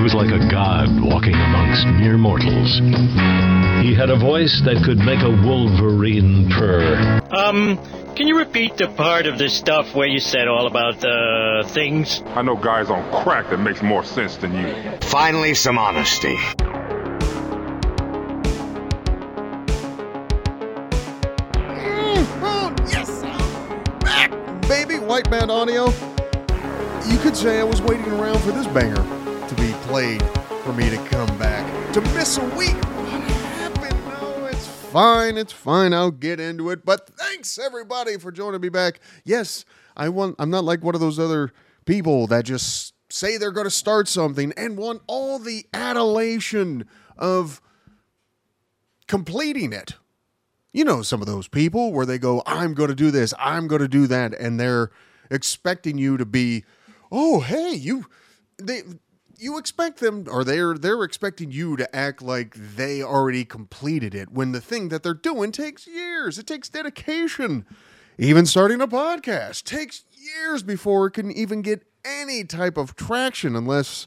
He was like a god walking amongst mere mortals. He had a voice that could make a wolverine purr. Um, can you repeat the part of this stuff where you said all about the things? I know guys on crack that makes more sense than you. Finally, some honesty. Oh, yes, I'm baby. White Bat Audio. You could say I was waiting around for this banger to be played for me to come back. To miss a week. What happened? No, it's fine. It's fine. I'll get into it. But thanks everybody for joining me back. Yes, I want. I'm not like one of those other people that just say they're going to start something and want all the adulation of completing it. You know, some of those people where they go, I'm going to do this, I'm going to do that, and they're expecting you to be, oh, hey, you, they, you expect them, or they're they're expecting you to act like they already completed it when the thing that they're doing takes years. It takes dedication. Even starting a podcast takes years before it can even get any type of traction, unless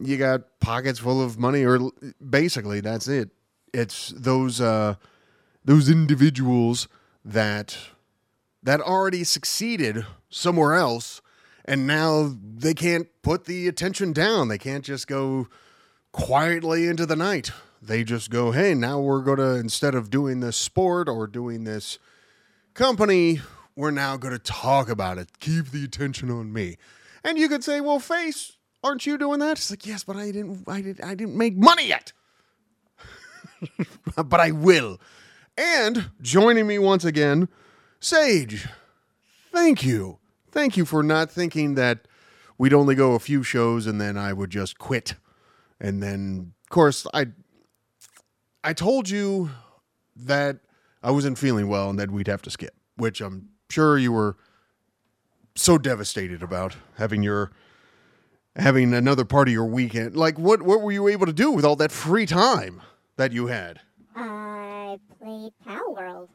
you got pockets full of money, or basically that's it. It's those. uh those individuals that that already succeeded somewhere else and now they can't put the attention down. They can't just go quietly into the night. They just go hey now we're going to instead of doing this sport or doing this company we're now going to talk about it. Keep the attention on me. And you could say well face aren't you doing that? It's like yes but i didn't i didn't i didn't make money yet. But i will. And joining me once again, Sage. Thank you. Thank you for not thinking that we'd only go a few shows and then I would just quit. And then, of course, I I told you that I wasn't feeling well and that we'd have to skip, which I'm sure you were so devastated about having your having another part of your weekend. Like what what were you able to do with all that free time that you had? I played Palworld.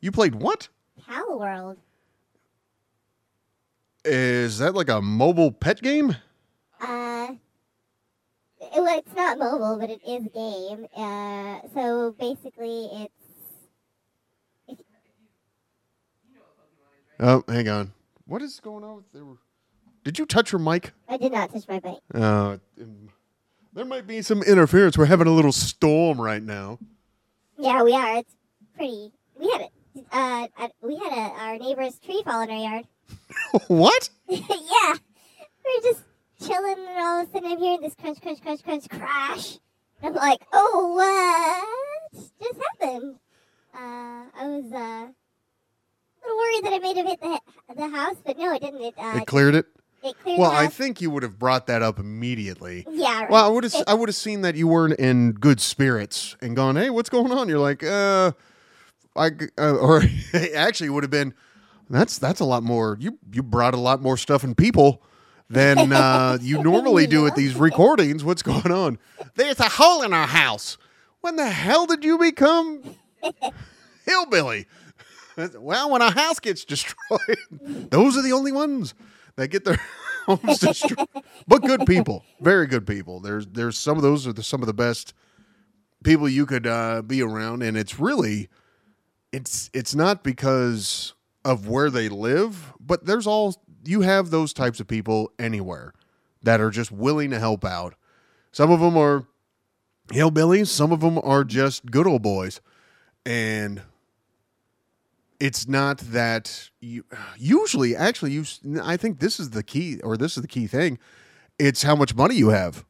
You played what? Palworld. Is that like a mobile pet game? Uh, well, it's not mobile, but it is game. Uh, so basically, it's Oh, hang on. What is going on with there? Did you touch your mic? I did not touch my mic. Uh, there might be some interference. We're having a little storm right now. Yeah, we are. It's pretty. We had it. Uh, uh, we had a, our neighbor's tree fall in our yard. what? yeah, We're just chilling, and all of a sudden I'm hearing this crunch, crunch, crunch, crunch, crash. I'm like, oh, what just happened? Uh, I was uh, a little worried that I may have hit the the house, but no, it didn't. It uh, It cleared it. it cleared Well, I think you would have brought that up immediately. Yeah. Right. Well, I would have. I would have seen that you weren't in good spirits and gone, "Hey, what's going on?" You're like, "Uh, I," uh, or actually, it would have been. That's that's a lot more. You you brought a lot more stuff and people than uh, you normally do at these recordings. What's going on? There's a hole in our house. When the hell did you become hillbilly? Well, when a house gets destroyed, those are the only ones that get their homes destroyed. But good people, very good people. There's there's some of those are the, some of the best people you could uh, be around, and it's really it's it's not because of where they live, but there's all you have those types of people anywhere that are just willing to help out. Some of them are hillbillies, some of them are just good old boys, and it's not that you usually actually you i think this is the key or this is the key thing it's how much money you have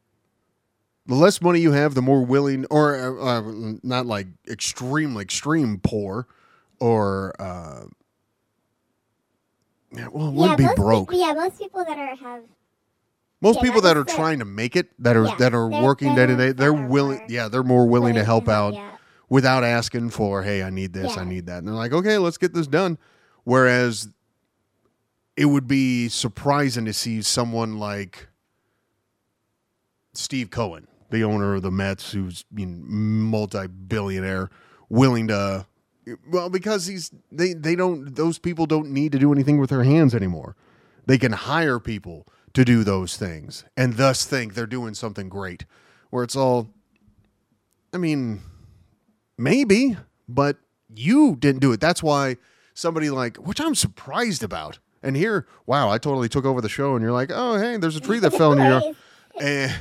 the less money you have the more willing or uh, not like extremely extreme poor or uh yeah, well it yeah, would be most broke People, yeah, most people that are have most yeah, people that are trying to make it that are Yeah, that are they're- working day to day they're ones that are willing yeah they're more willing to help out Yeah. without asking for, hey, I need this, I need that. And they're like, okay, let's get this done. Whereas it would be surprising to see someone like Steve Cohen, the owner of the Mets, who's you know, multi-billionaire, willing to well, because he's they they don't those people don't need to do anything with their hands anymore. They can hire people to do those things and thus think they're doing something great. Where it's all, I mean, maybe, but you didn't do it. That's why somebody like, which I'm surprised about. And here, wow, I totally took over the show, and you're like, oh, hey, there's a tree that fell in your. And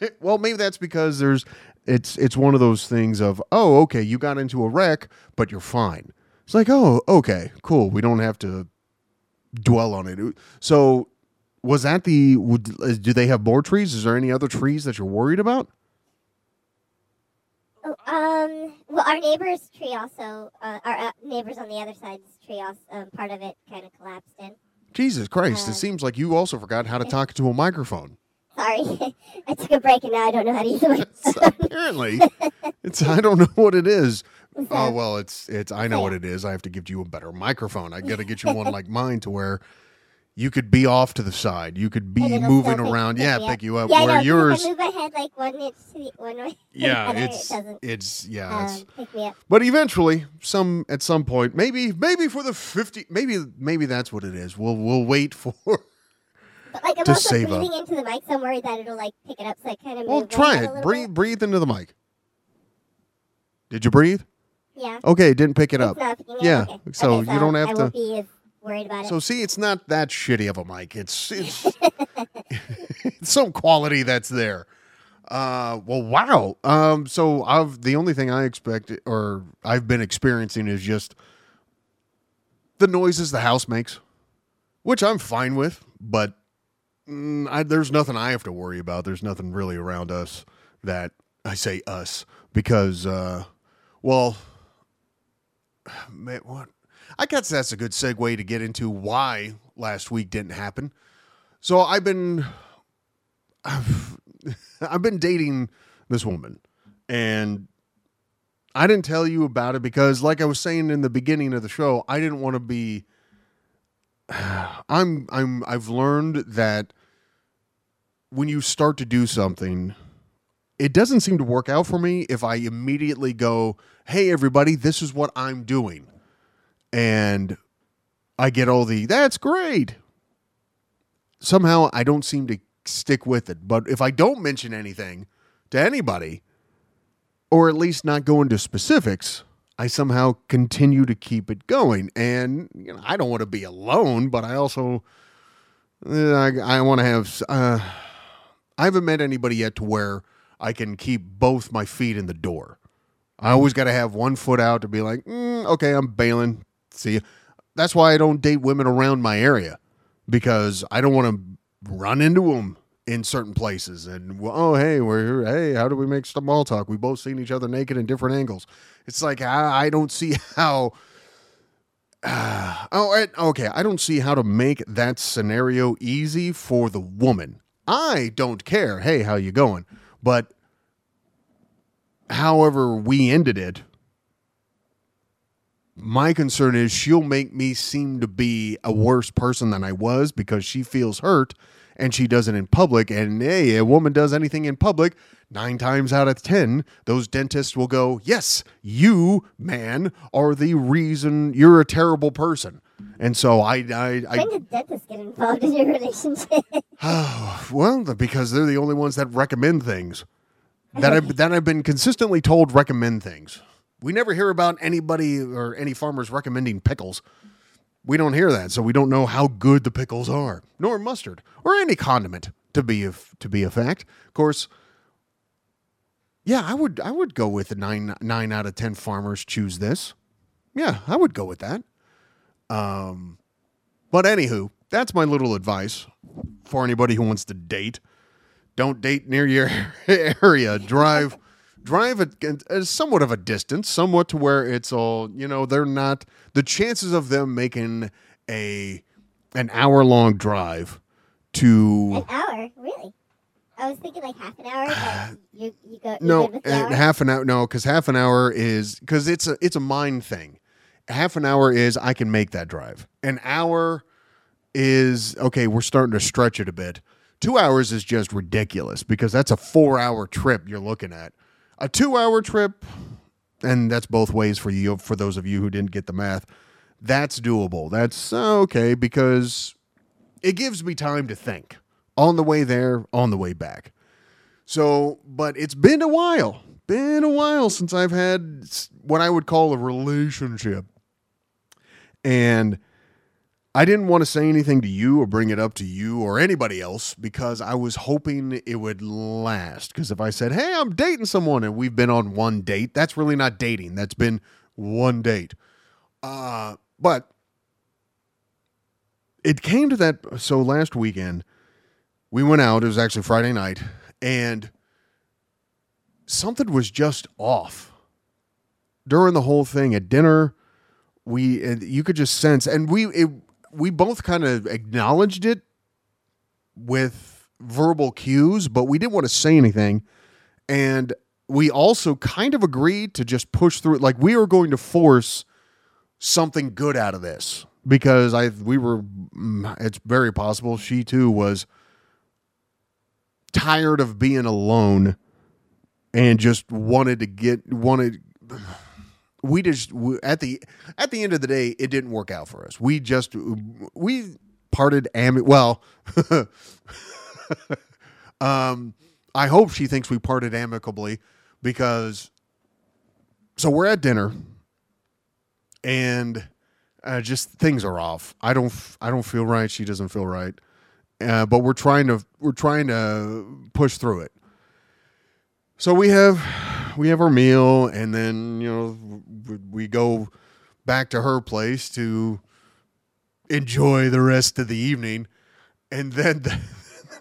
eh, well, maybe that's because there's it's it's one of those things of oh okay you got into a wreck but you're fine. It's like oh okay cool we don't have to dwell on it. So was that the would, uh, do they have more trees? Is there any other trees that you're worried about? Oh, um, well, our neighbor's tree also, uh, our uh, neighbors on the other side's tree also, um, part of it kind of collapsed in. Jesus Christ! Uh, it seems like you also forgot how to talk to a microphone. Sorry, I took a break and now I don't know how to use it. Apparently, it's I don't know what it is. Oh well, it's it's I know what it is. I have to give you a better microphone. I got to get you one like mine to where you could be off to the side. You could be moving around. yeah, pick you up. Yeah, where 'cause yours, I move my head like one inch to the one way. yeah, it's it it's yeah. It's, um, pick me up. but eventually, some at some point, maybe maybe for the fifty, maybe maybe that's what it is. We'll we'll wait for. But like I'm to also save up. breathing into the mic, so I'm worried that it'll like pick it up. So I kind of Well, try it. Breathe bit. breathe into the mic. Did you breathe? Yeah. Okay, it didn't pick it It's up. Yeah, up? Okay. so Okay, you don't have I to- won't be as worried about it. So see, it's not that shitty of a mic. It's it's, it's some quality that's there. Uh, well, wow. Um, so I've the only thing I expect or I've been experiencing is just the noises the house makes, which I'm fine with. But mm, I, there's nothing I have to worry about. There's nothing really around us that I say us because, uh, well, man, what I guess that's a good segue to get into why last week didn't happen. So I've been I've, I've been dating this woman and I didn't tell you about it because like I was saying in the beginning of the show, I didn't want to be I'm I'm I've learned that when you start to do something it doesn't seem to work out for me if I immediately go, "Hey everybody, this is what I'm doing." and I get all the that's great. Somehow I don't seem to stick with it. But if I don't mention anything to anybody, or at least not go into specifics, I somehow continue to keep it going. And you know, I don't want to be alone, but I also uh, I, I want to have. Uh, I haven't met anybody yet to where I can keep both my feet in the door. I always got to have one foot out to be like, mm, okay, I'm bailing. See, that's why I don't date women around my area because I don't want to run into them in certain places. And oh, hey, we're hey, how do we make small talk? We both seen each other naked in different angles. It's like I, I don't see how. Uh, oh, okay. I don't see how to make that scenario easy for the woman. I don't care. Hey, how you going? But however we ended it, my concern is she'll make me seem to be a worse person than I was because she feels hurt and she does it in public. And hey, a woman does anything in public, nine times out of 10, those dentists will go, Yes, you, man, are the reason you're a terrible person. And so I, I, I when did dentists get involved in your relationship? Oh, well, because they're the only ones that recommend things that I've, that I've been consistently told recommend things. We never hear about anybody or any farmers recommending pickles. We don't hear that, so we don't know how good the pickles are, nor mustard or any condiment to be a, to be a fact. Of course, yeah, I would I would go with the nine nine out of ten farmers choose this. Yeah, I would go with that. Um, but anywho, that's my little advice for anybody who wants to date. Don't date near your area. Drive, drive at, at somewhat of a distance, somewhat to where it's all you know. They're not the chances of them making a an hour long drive to An hour, really? I was thinking like half an hour, but ah, you you go. you no half an hour. No, because half an hour is because it's a it's a mind thing. Half an hour is I can make that drive. An hour is okay. We're starting to stretch it a bit. Two hours is just ridiculous because that's a four hour trip you're looking at. A two hour trip, and that's both ways for you. For those of you who didn't get the math, that's doable. That's uh, okay because it gives me time to think. on the way there, on the way back. So, but it's been a while, been a while since I've had what I would call a relationship. And I didn't want to say anything to you or bring it up to you or anybody else because I was hoping it would last. Because if I said, hey, I'm dating someone and we've been on one date, that's really not dating. That's been one date. Uh, but it came to that. So last weekend, we went out. It was actually Friday night. And something was just off during the whole thing at dinner we you could just sense and we it, we both kind of acknowledged it with verbal cues but we didn't want to say anything. And we also kind of agreed to just push through it like we were going to force something good out of this because i we were mm, it's very possible she too was tired of being alone and just wanted to get wanted we just we, at the at the end of the day it didn't work out for us. We just we parted ami- well um i hope she thinks we parted amicably because so we're at dinner and uh, just things are off. I don't i don't feel right. She doesn't feel right. Uh, but we're trying to we're trying to push through it. So we have we have our meal and then you know we go back to her place to enjoy the rest of the evening. And then the,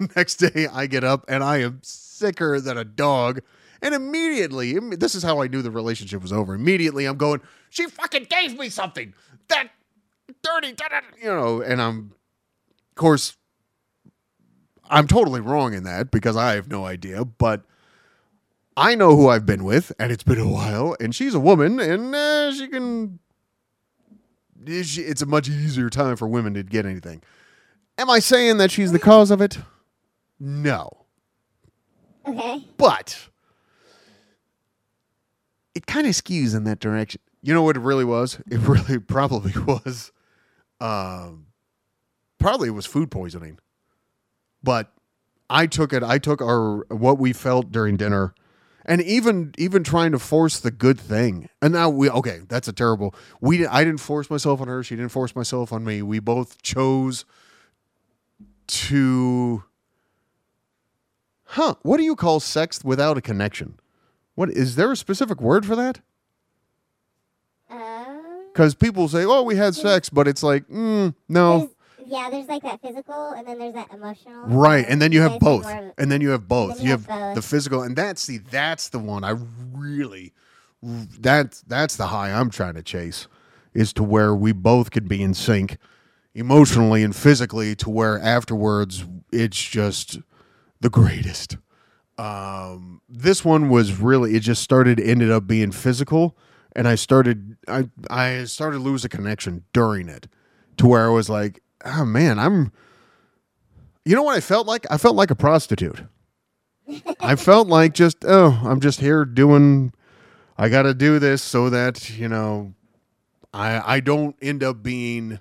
next day i get up and i am sicker than a dog. And immediately this is how i knew the relationship was over. Immediately i'm going she fucking gave me something. That dirty da, da, da," you know and i'm of course i'm totally wrong in that because i have no idea but I know who I've been with, and it's been a while, and she's a woman, and uh, she can. It's a much easier time for women to get anything. Am I saying that she's the cause of it? No. Okay. But it kind of skews in that direction. You know what it really was? It really probably was. Um, probably it was food poisoning. But I took it. I took our what we felt during dinner, and even even trying to force the good thing. And now we okay. That's a terrible. We I didn't force myself on her. She didn't force myself on me. We both chose to. Huh? What do you call sex without a connection? What is there a specific word for that? Because people say, "Oh, we had sex," but it's like, mm, no, yeah, there's like that physical, and then there's that emotional. right? And then you have both, and then you have both. You you have have both. the physical, and that's the that's the one I really, that's that's the high I'm trying to chase, is to where we both could be in sync, emotionally and physically, to where afterwards it's just the greatest. Um, this one was really it just started ended up being physical, and I started I I started lose a connection during it, to where I was like, oh man, I'm. You know what I felt like? I felt like a prostitute. I felt like just oh, I'm just here doing. I got to do this so that you know, I I don't end up being.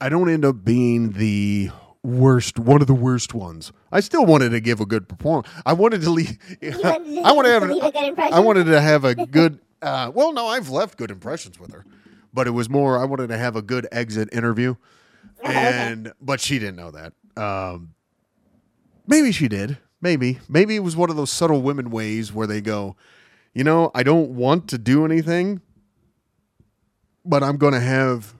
I don't end up being the worst, one of the worst ones. I still wanted to give a good performance. I wanted to leave. I want to have. to a good impression? I wanted to have a good. Uh, well, no, I've left good impressions with her, but it was more. I wanted to have a good exit interview, and but she didn't know that. Um, maybe she did. Maybe. Maybe it was one of those subtle women ways where they go, you know, I don't want to do anything, but I'm going to have,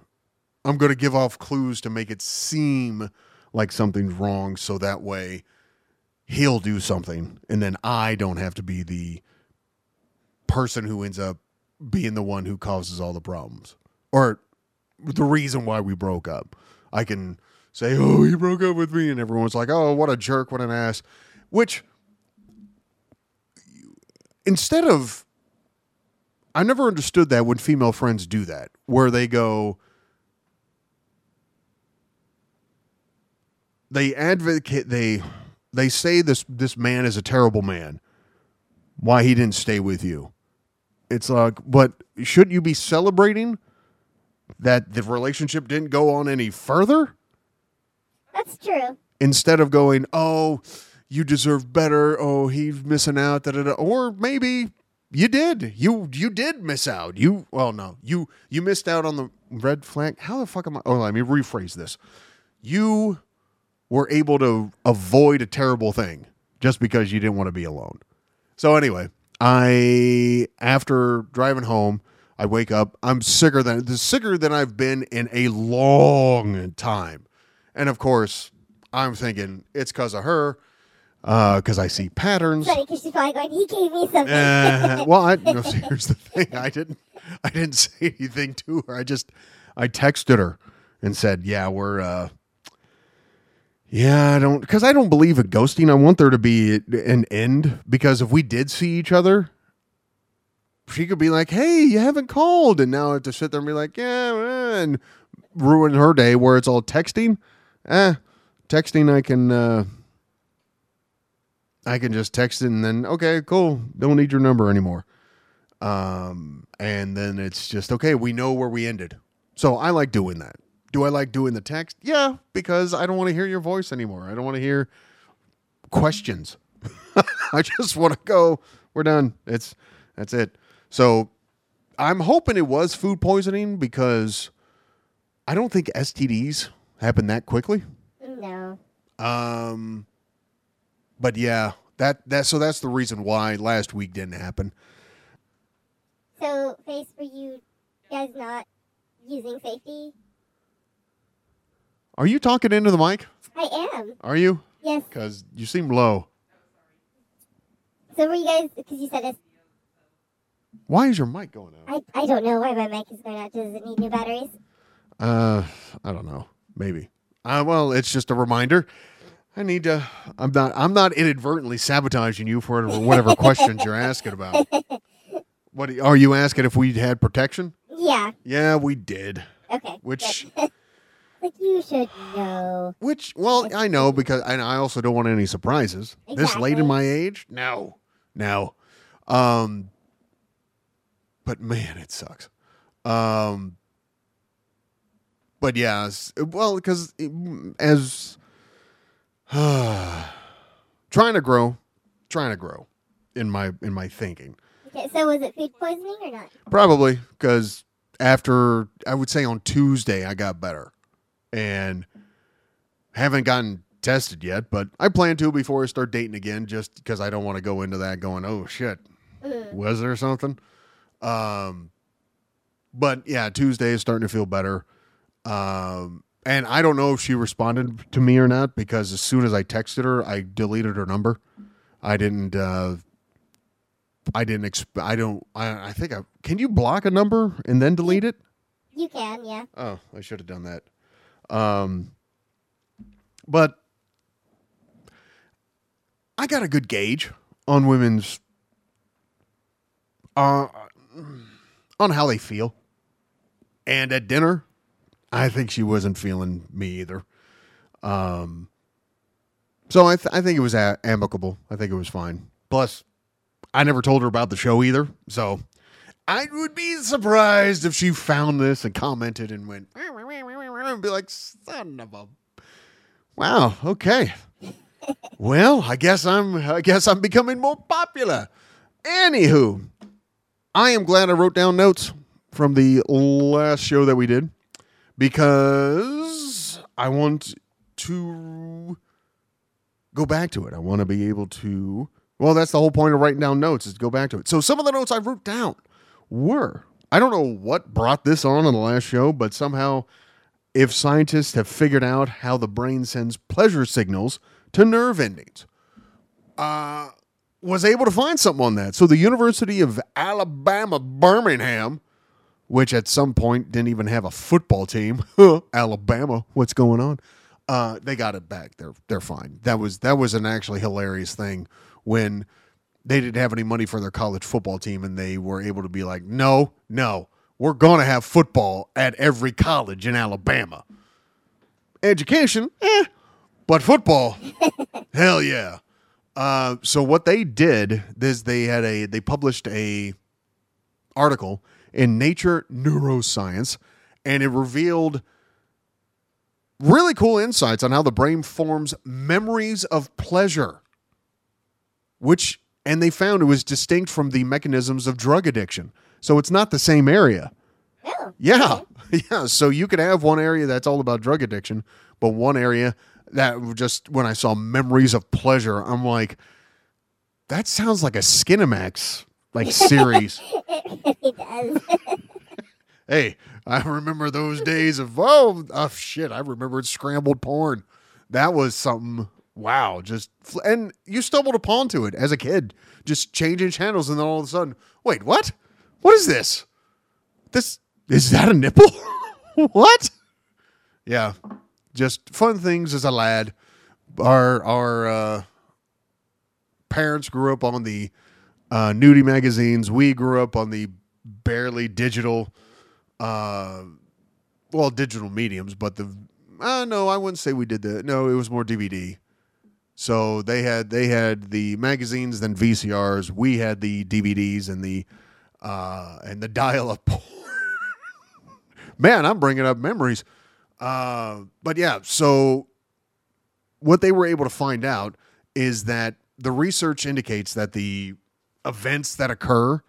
I'm going to give off clues to make it seem like something's wrong. So that way he'll do something. And then I don't have to be the person who ends up being the one who causes all the problems or the reason why we broke up. I can say, "Oh, he broke up with me," and everyone's like, "Oh, what a jerk, what an ass," which instead of I never understood that when female friends do that, where they go, they advocate, they they say this this man is a terrible man. Why he didn't stay with you? It's like, but shouldn't you be celebrating that the relationship didn't go on any further That's true. instead of going, "Oh, you deserve better. Oh, he's missing out." Da, da, da. Or maybe you did. You you did miss out. You well, no, you you missed out on the red flag. How the fuck am I? Oh, let me rephrase this. You were able to avoid a terrible thing just because you didn't want to be alone. So anyway, I after driving home, I wake up. I'm sicker than the sicker than I've been in a long time, and of course, I'm thinking it's because of her, because I see patterns. Because she's probably going, he gave me something. Uh, well, I, no, here's the thing. I didn't. I didn't say anything to her. I just, I texted her and said, "Yeah, we're, uh, yeah, I don't, because I don't believe in ghosting. I want there to be an end. Because if we did see each other, she could be like, "Hey, you haven't called," and now I have to sit there and be like, "Yeah," eh," and ruin her day where it's all texting. Eh, texting, I can. uh I can just text it and then okay, cool. Don't need your number anymore. Um, and then it's just okay. We know where we ended. So I like doing that. Do I like doing the text? Yeah, because I don't want to hear your voice anymore. I don't want to hear questions. I just want to go. We're done. It's that's it. So I'm hoping it was food poisoning because I don't think STDs happen that quickly. no. Um, but yeah, that that so that's the reason why last week didn't happen. So, Face, were you guys not using safety? Are you talking into the mic? I am. Are you? Yes. Because you seem low. So, were you guys, because you said this, Why is your mic going out? I, I don't know why my mic is going out. Does it need new batteries? Uh, I don't know. Maybe. Uh, well, it's just a reminder. I need to. I'm not. I'm not inadvertently sabotaging you for whatever questions you're asking about. What are you asking if we had protection? Yeah. Yeah, we did. Okay. Which, like, you should know. which, well, I know because and I also don't want any surprises. This late in my age, no, no. Um, but man, it sucks. Um, but yeah, well, because as trying to grow, trying to grow in my in my thinking. Okay, so was it food poisoning or not? Probably because after I would say on Tuesday I got better, and haven't gotten tested yet. But I plan to before I start dating again, just because I don't want to go into that going, oh shit, was there something? Um, but yeah, Tuesday is starting to feel better. Um, and I don't know if she responded to me or not because as soon as I texted her, I deleted her number. I didn't. Uh, I didn't. Exp- I don't. I, I think I can. You block a number and then delete it? You can, yeah. Oh, I should have done that. Um, but I got a good gauge on women's uh, on how they feel. And at dinner, I think she wasn't feeling me either. Um, so I, th- I think it was a- amicable. I think it was fine. Plus, I never told her about the show either. So I would be surprised if she found this and commented and went, and be like, son of a. Wow. Okay. well, I guess I'm. I guess I'm becoming more popular. Anywho, I am glad I wrote down notes from the last show that we did because I want to go back to it. I want to be able to. Well, that's the whole point of writing down notes is to go back to it. So some of the notes I wrote down were I don't know what brought this on in the last show, but somehow if scientists have figured out how the brain sends pleasure signals to nerve endings, uh, was able to find something on that. So the University of Alabama Birmingham, which at some point didn't even have a football team, Alabama, what's going on? Uh, they got it back. They're they're fine. That was that was an actually hilarious thing when they didn't have any money for their college football team and they were able to be like, no, no, we're to have football at every college in Alabama. Education, eh, but football, hell yeah. Uh, so what they did is they had a they published a article in Nature Neuroscience, and it revealed really cool insights on how the brain forms memories of pleasure, which, and they found it was distinct from the mechanisms of drug addiction. So it's not the same area. Oh. Yeah. Yeah. So you could have one area that's all about drug addiction, but one area that just when I saw memories of pleasure, I'm like, that sounds like a Skinamax like series. It does. hey, I remember those days of oh, oh shit, I remembered scrambled porn. That was something wow, just and you stumbled upon to it as a kid, just changing channels and then all of a sudden, wait, what? What is this? This is that a nipple? what? Yeah. Just fun things as a lad. Our our uh parents grew up on the uh, nudie magazines. We grew up on the barely digital, uh, well, digital mediums, but the uh, no, I wouldn't say we did that. No, it was more DVD. So they had they had the magazines, then VCRs. We had the DVDs and the uh, and the dial-up. Man, I'm bringing up memories. Uh, but yeah, so what they were able to find out is that the research indicates that the events that occur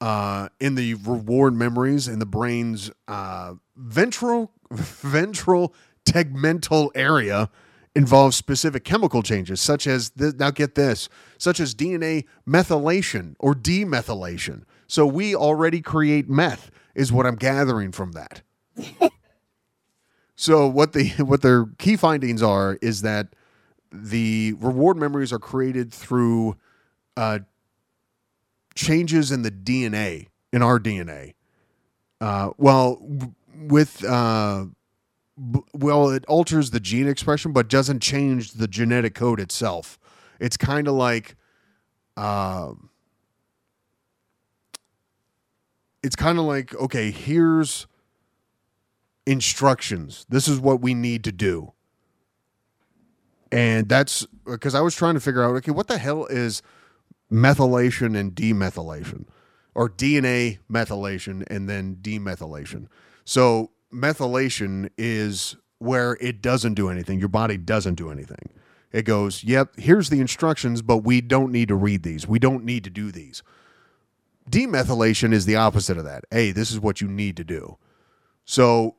uh, in the reward memories in the brain's uh, ventral ventral tegmental area involve specific chemical changes, such as th- now get this, such as DNA methylation or demethylation. So we already create meth, is what I'm gathering from that. so what the what their key findings are is that the reward memories are created through uh, changes in the DNA in our DNA. Uh, well, with uh, well, it alters the gene expression, but doesn't change the genetic code itself. It's kind of like, um, it's kind of like okay, here's instructions. This is what we need to do. And that's because I was trying to figure out okay, what the hell is methylation and demethylation or DNA methylation and then demethylation. So, methylation is where it doesn't do anything. Your body doesn't do anything. It goes, yep, here's the instructions, but we don't need to read these. We don't need to do these. Demethylation is the opposite of that. Hey, this is what you need to do. So,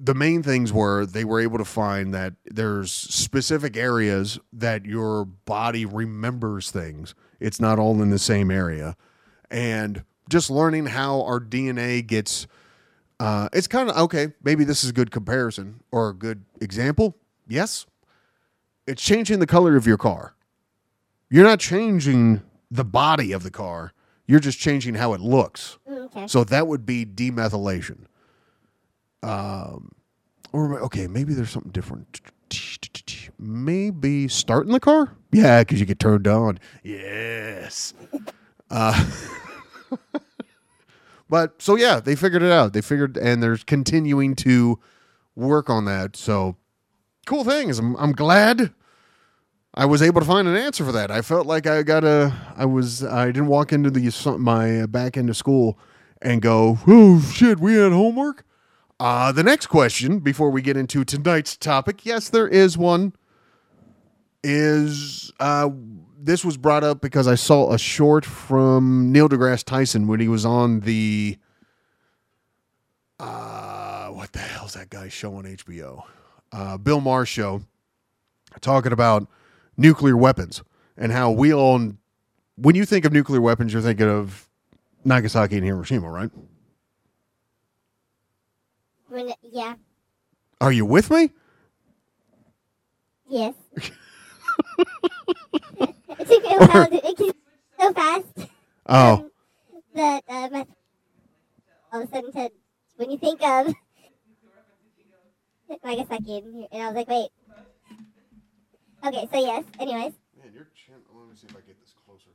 the main things were they were able to find that there's specific areas that your body remembers things. It's not all in the same area. And just learning how our DNA gets uh, it's kind of okay, maybe this is a good comparison or a good example. Yes. It's changing the color of your car. You're not changing the body of the car. You're just changing how it looks. Mm, okay. So that would be demethylation. Um, or okay, maybe there's something different. Maybe starting the car. Yeah, because you get turned on. Yes. Uh, but so yeah, they figured it out. They figured, and they're continuing to work on that. So cool thing is, I'm, I'm glad I was able to find an answer for that. I felt like I got a, I was, I didn't walk into the my back into school and go, oh shit, we had homework. Uh, the next question before we get into tonight's topic, yes, there is one. Is uh, this was brought up because I saw a short from Neil deGrasse Tyson when he was on the uh, what the hell's that guy show on HBO? Uh, Bill Maher show, talking about nuclear weapons and how we all, when you think of nuclear weapons, you're thinking of Nagasaki and Hiroshima, right? When, yeah. Are you with me? Yes. it took a while. To, it came so fast Oh, that uh, my, all of a sudden said, when you think of I guess Nagasaki, and, and I was like, wait. Okay, so yes. Anyways, man, your chin. Let me see if I get this closer.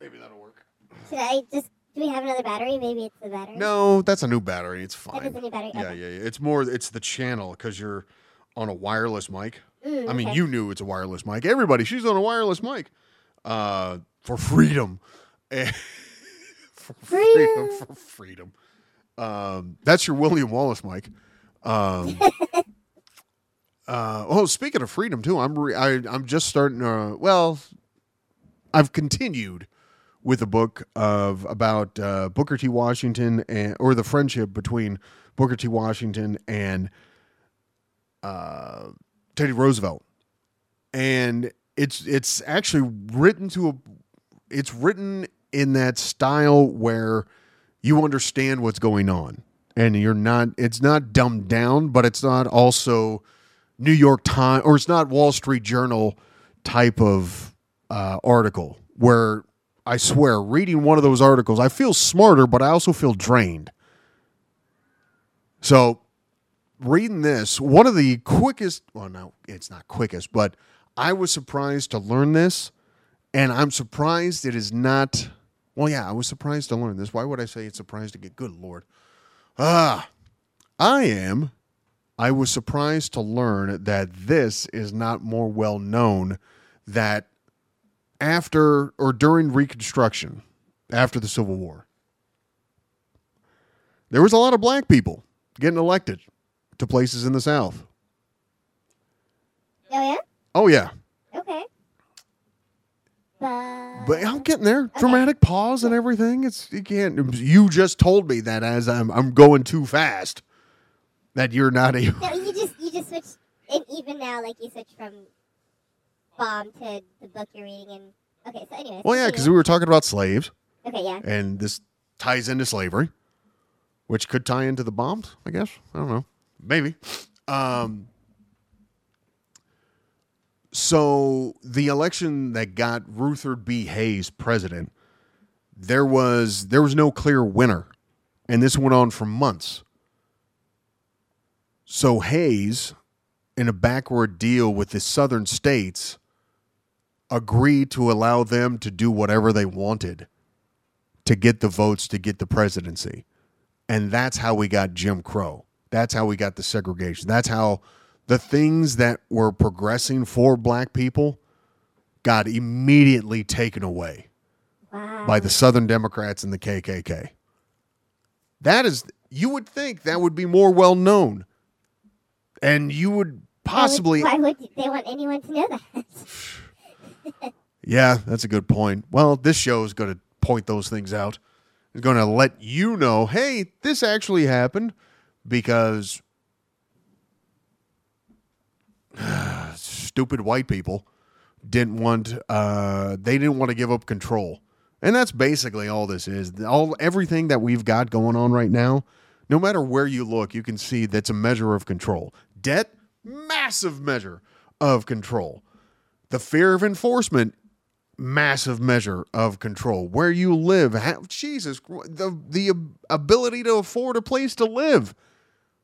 Maybe that'll work. should I just? Do we have another battery? Maybe it's the battery. No, that's a new battery. It's fine. is a new battery. Yeah, Okay. yeah, yeah. It's more. It's the channel because you're on a wireless mic. Mm, I mean, okay. you knew it's a wireless mic. Everybody, she's on a wireless mic. Uh, for freedom. For freedom. Freedom. For freedom. Um, that's your William Wallace, Mike. Um, uh, oh, speaking of freedom too, I'm re- I, I'm just starting. Uh, well, I've continued with a book of about uh, Booker T. Washington and or the friendship between Booker T. Washington and uh, Teddy Roosevelt, and it's it's actually written to a it's written in that style where you understand what's going on and you're not it's not dumbed down but it's not also new york times or it's not wall street journal type of uh, article where i swear reading one of those articles i feel smarter but i also feel drained so reading this one of the quickest well no it's not quickest but i was surprised to learn this and i'm surprised it is not well yeah i was surprised to learn this why would i say it's surprised to get good lord Ah, I am. I was surprised to learn that this is not more well known that after or during Reconstruction, after the Civil War, there was a lot of black people getting elected to places in the South. Oh yeah. Oh, yeah. Okay. But, But I'm getting there. Dramatic pause and everything. It's you can't. You just told me that as I'm I'm going too fast. That you're not a. no, you just you just switch, and even now, like you switch from bomb to the book you're reading, and okay. So anyway. Well, yeah, because we were talking about slaves. Okay, yeah. and this ties into slavery, which could tie into the bombs. I guess I don't know, maybe. Um, so the election that got Rutherford B. Hayes president, there was there was no clear winner, and this went on for months. So Hayes, in a backward deal with the southern states, agreed to allow them to do whatever they wanted to get the votes to get the presidency. And that's how we got Jim Crow. That's how we got the segregation. That's how the things that were progressing for black people got immediately taken away Wow. by the Southern Democrats and the KKK. That is, you would think that would be more well known. And you would possibly. Why would, why would they want anyone to know that? Yeah, that's a good point. Well, this show is going to point those things out. It's going to let you know, hey, this actually happened because stupid white people didn't want uh they didn't want to give up control. And that's basically all this is. All everything that we've got going on right now, no matter where you look, you can see that's a measure of control. Debt, massive measure of control. The fear of enforcement, massive measure of control. Where you live, Jesus, the the ability to afford a place to live.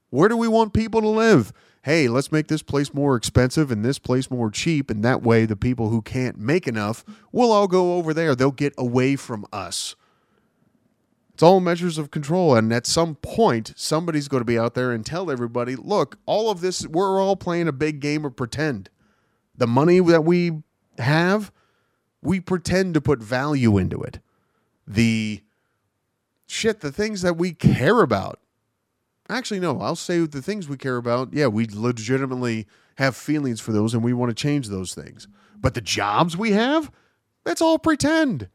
Where do we want people to live? Hey, let's make this place more expensive and this place more cheap, and that way the people who can't make enough will all go over there. They'll get away from us. It's all measures of control, and at some point, somebody's going to be out there and tell everybody, look, all of this, we're all playing a big game of pretend. The money that we have, we pretend to put value into it. The shit, the things that we care about. Actually, no, I'll say the things we care about. Yeah, we legitimately have feelings for those and we want to change those things. But the jobs we have, that's all pretend.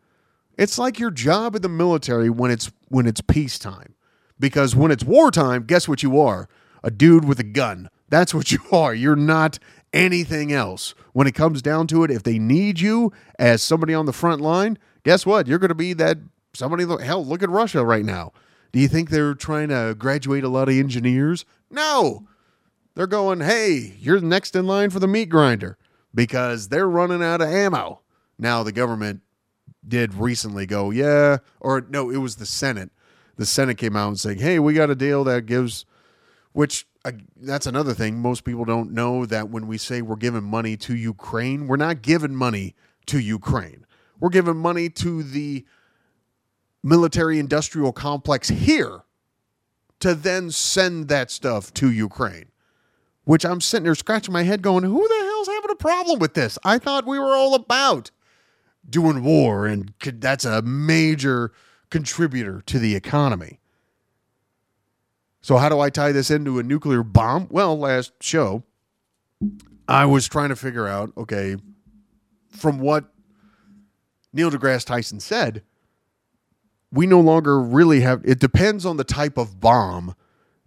It's like your job in the military when it's when it's peacetime. Because when it's wartime, guess what you are? A dude with a gun. That's what you are. You're not anything else. When it comes down to it, if they need you as somebody on the front line, guess what? You're going to be that somebody. Hell, look at Russia right now. Do you think they're trying to graduate a lot of engineers? No. They're going, hey, you're next in line for the meat grinder because they're running out of ammo. Now, the government did recently go, yeah, or no, it was the Senate. The Senate came out and saying, hey, we got a deal that gives, which that's another thing. Most people don't know that when we say we're giving money to Ukraine, we're not giving money to Ukraine. We're giving money to the military industrial complex here to then send that stuff to Ukraine. Which I'm sitting there scratching my head going, who the hell's having a problem with this? I thought we were all about doing war and that's a major contributor to the economy. So how do I tie this into a nuclear bomb? Well, last show I was trying to figure out, okay, from what Neil deGrasse Tyson said, we no longer really have it depends on the type of bomb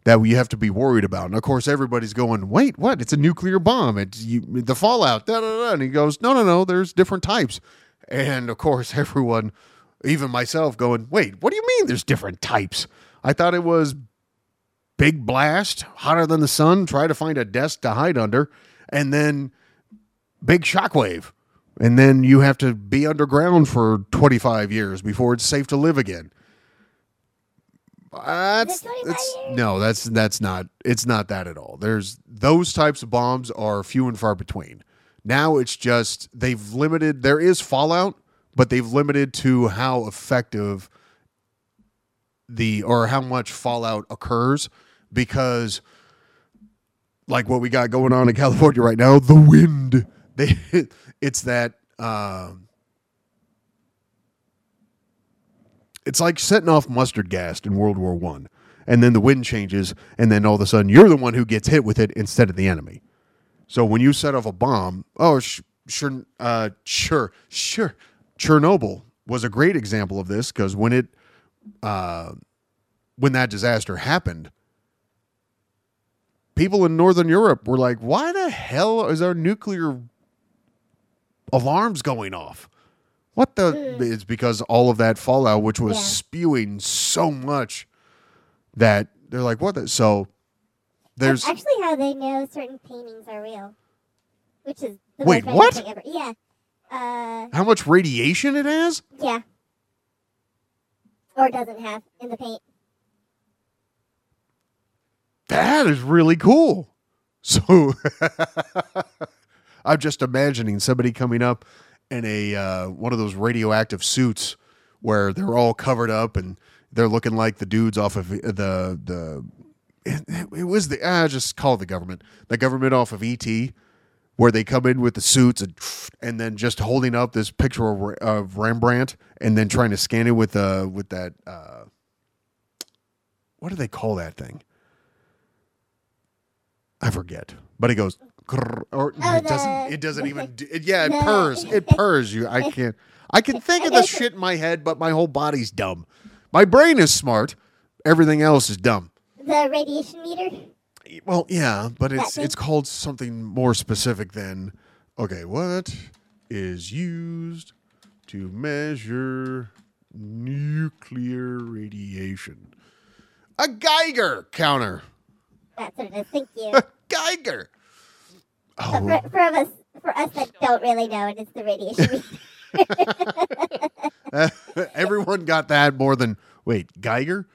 that we have to be worried about. And of course, everybody's going, "Wait, what? It's a nuclear bomb. It's you, the fallout." Da, da, da. And he goes, "No, no, no. There's different types." And of course, everyone, even myself, going, "Wait, what do you mean? There's different types?" I thought it was big blast, hotter than the sun. Try to find a desk to hide under, and then big shockwave, and then you have to be underground for 25 years before it's safe to live again. That's, Is it 25 that's no, that's that's not. It's not that at all. There's those types of bombs are few and far between. Now it's just they've limited. There is fallout, but they've limited to how effective the or how much fallout occurs because like what we got going on in California right now, the wind. They it's that um it's like setting off mustard gas in World War One. And then the wind changes, and then all of a sudden you're the one who gets hit with it instead of the enemy. So when you set off a bomb, oh sh- sure, uh, sure, sure, Chernobyl was a great example of this because when it, uh, when that disaster happened, people in Northern Europe were like, "Why the hell is our nuclear alarms going off?" What the? It's because all of that fallout, which was Yeah. spewing so much, that they're like, "What?" The? So there's That's actually how they know certain paintings are real, which is the Wait, what? thing ever. Yeah, uh, how much radiation it has. yeah, or doesn't have in the paint. That is really cool. So I'm just imagining somebody coming up in a uh, one of those radioactive suits where they're all covered up and they're looking like the dudes off of the the. It, it was the I just call the government. The government off of ET, where they come in with the suits and and then just holding up this picture of, of Rembrandt and then trying to scan it with uh with that uh, what do they call that thing? I forget, but it goes, or Oh, it doesn't. It doesn't even. do- It, yeah, it purrs. It purrs. You, I can't. I can think of the shit in my head, but my whole body's dumb. My brain is smart. Everything else is dumb. The radiation meter. Well, yeah, but it's it's called something more specific than okay. What is used to measure nuclear radiation? A Geiger counter. That's what it is. Thank you. Geiger. Oh, for, for us, for us that don't really know it's the radiation. Everyone got that more than wait Geiger.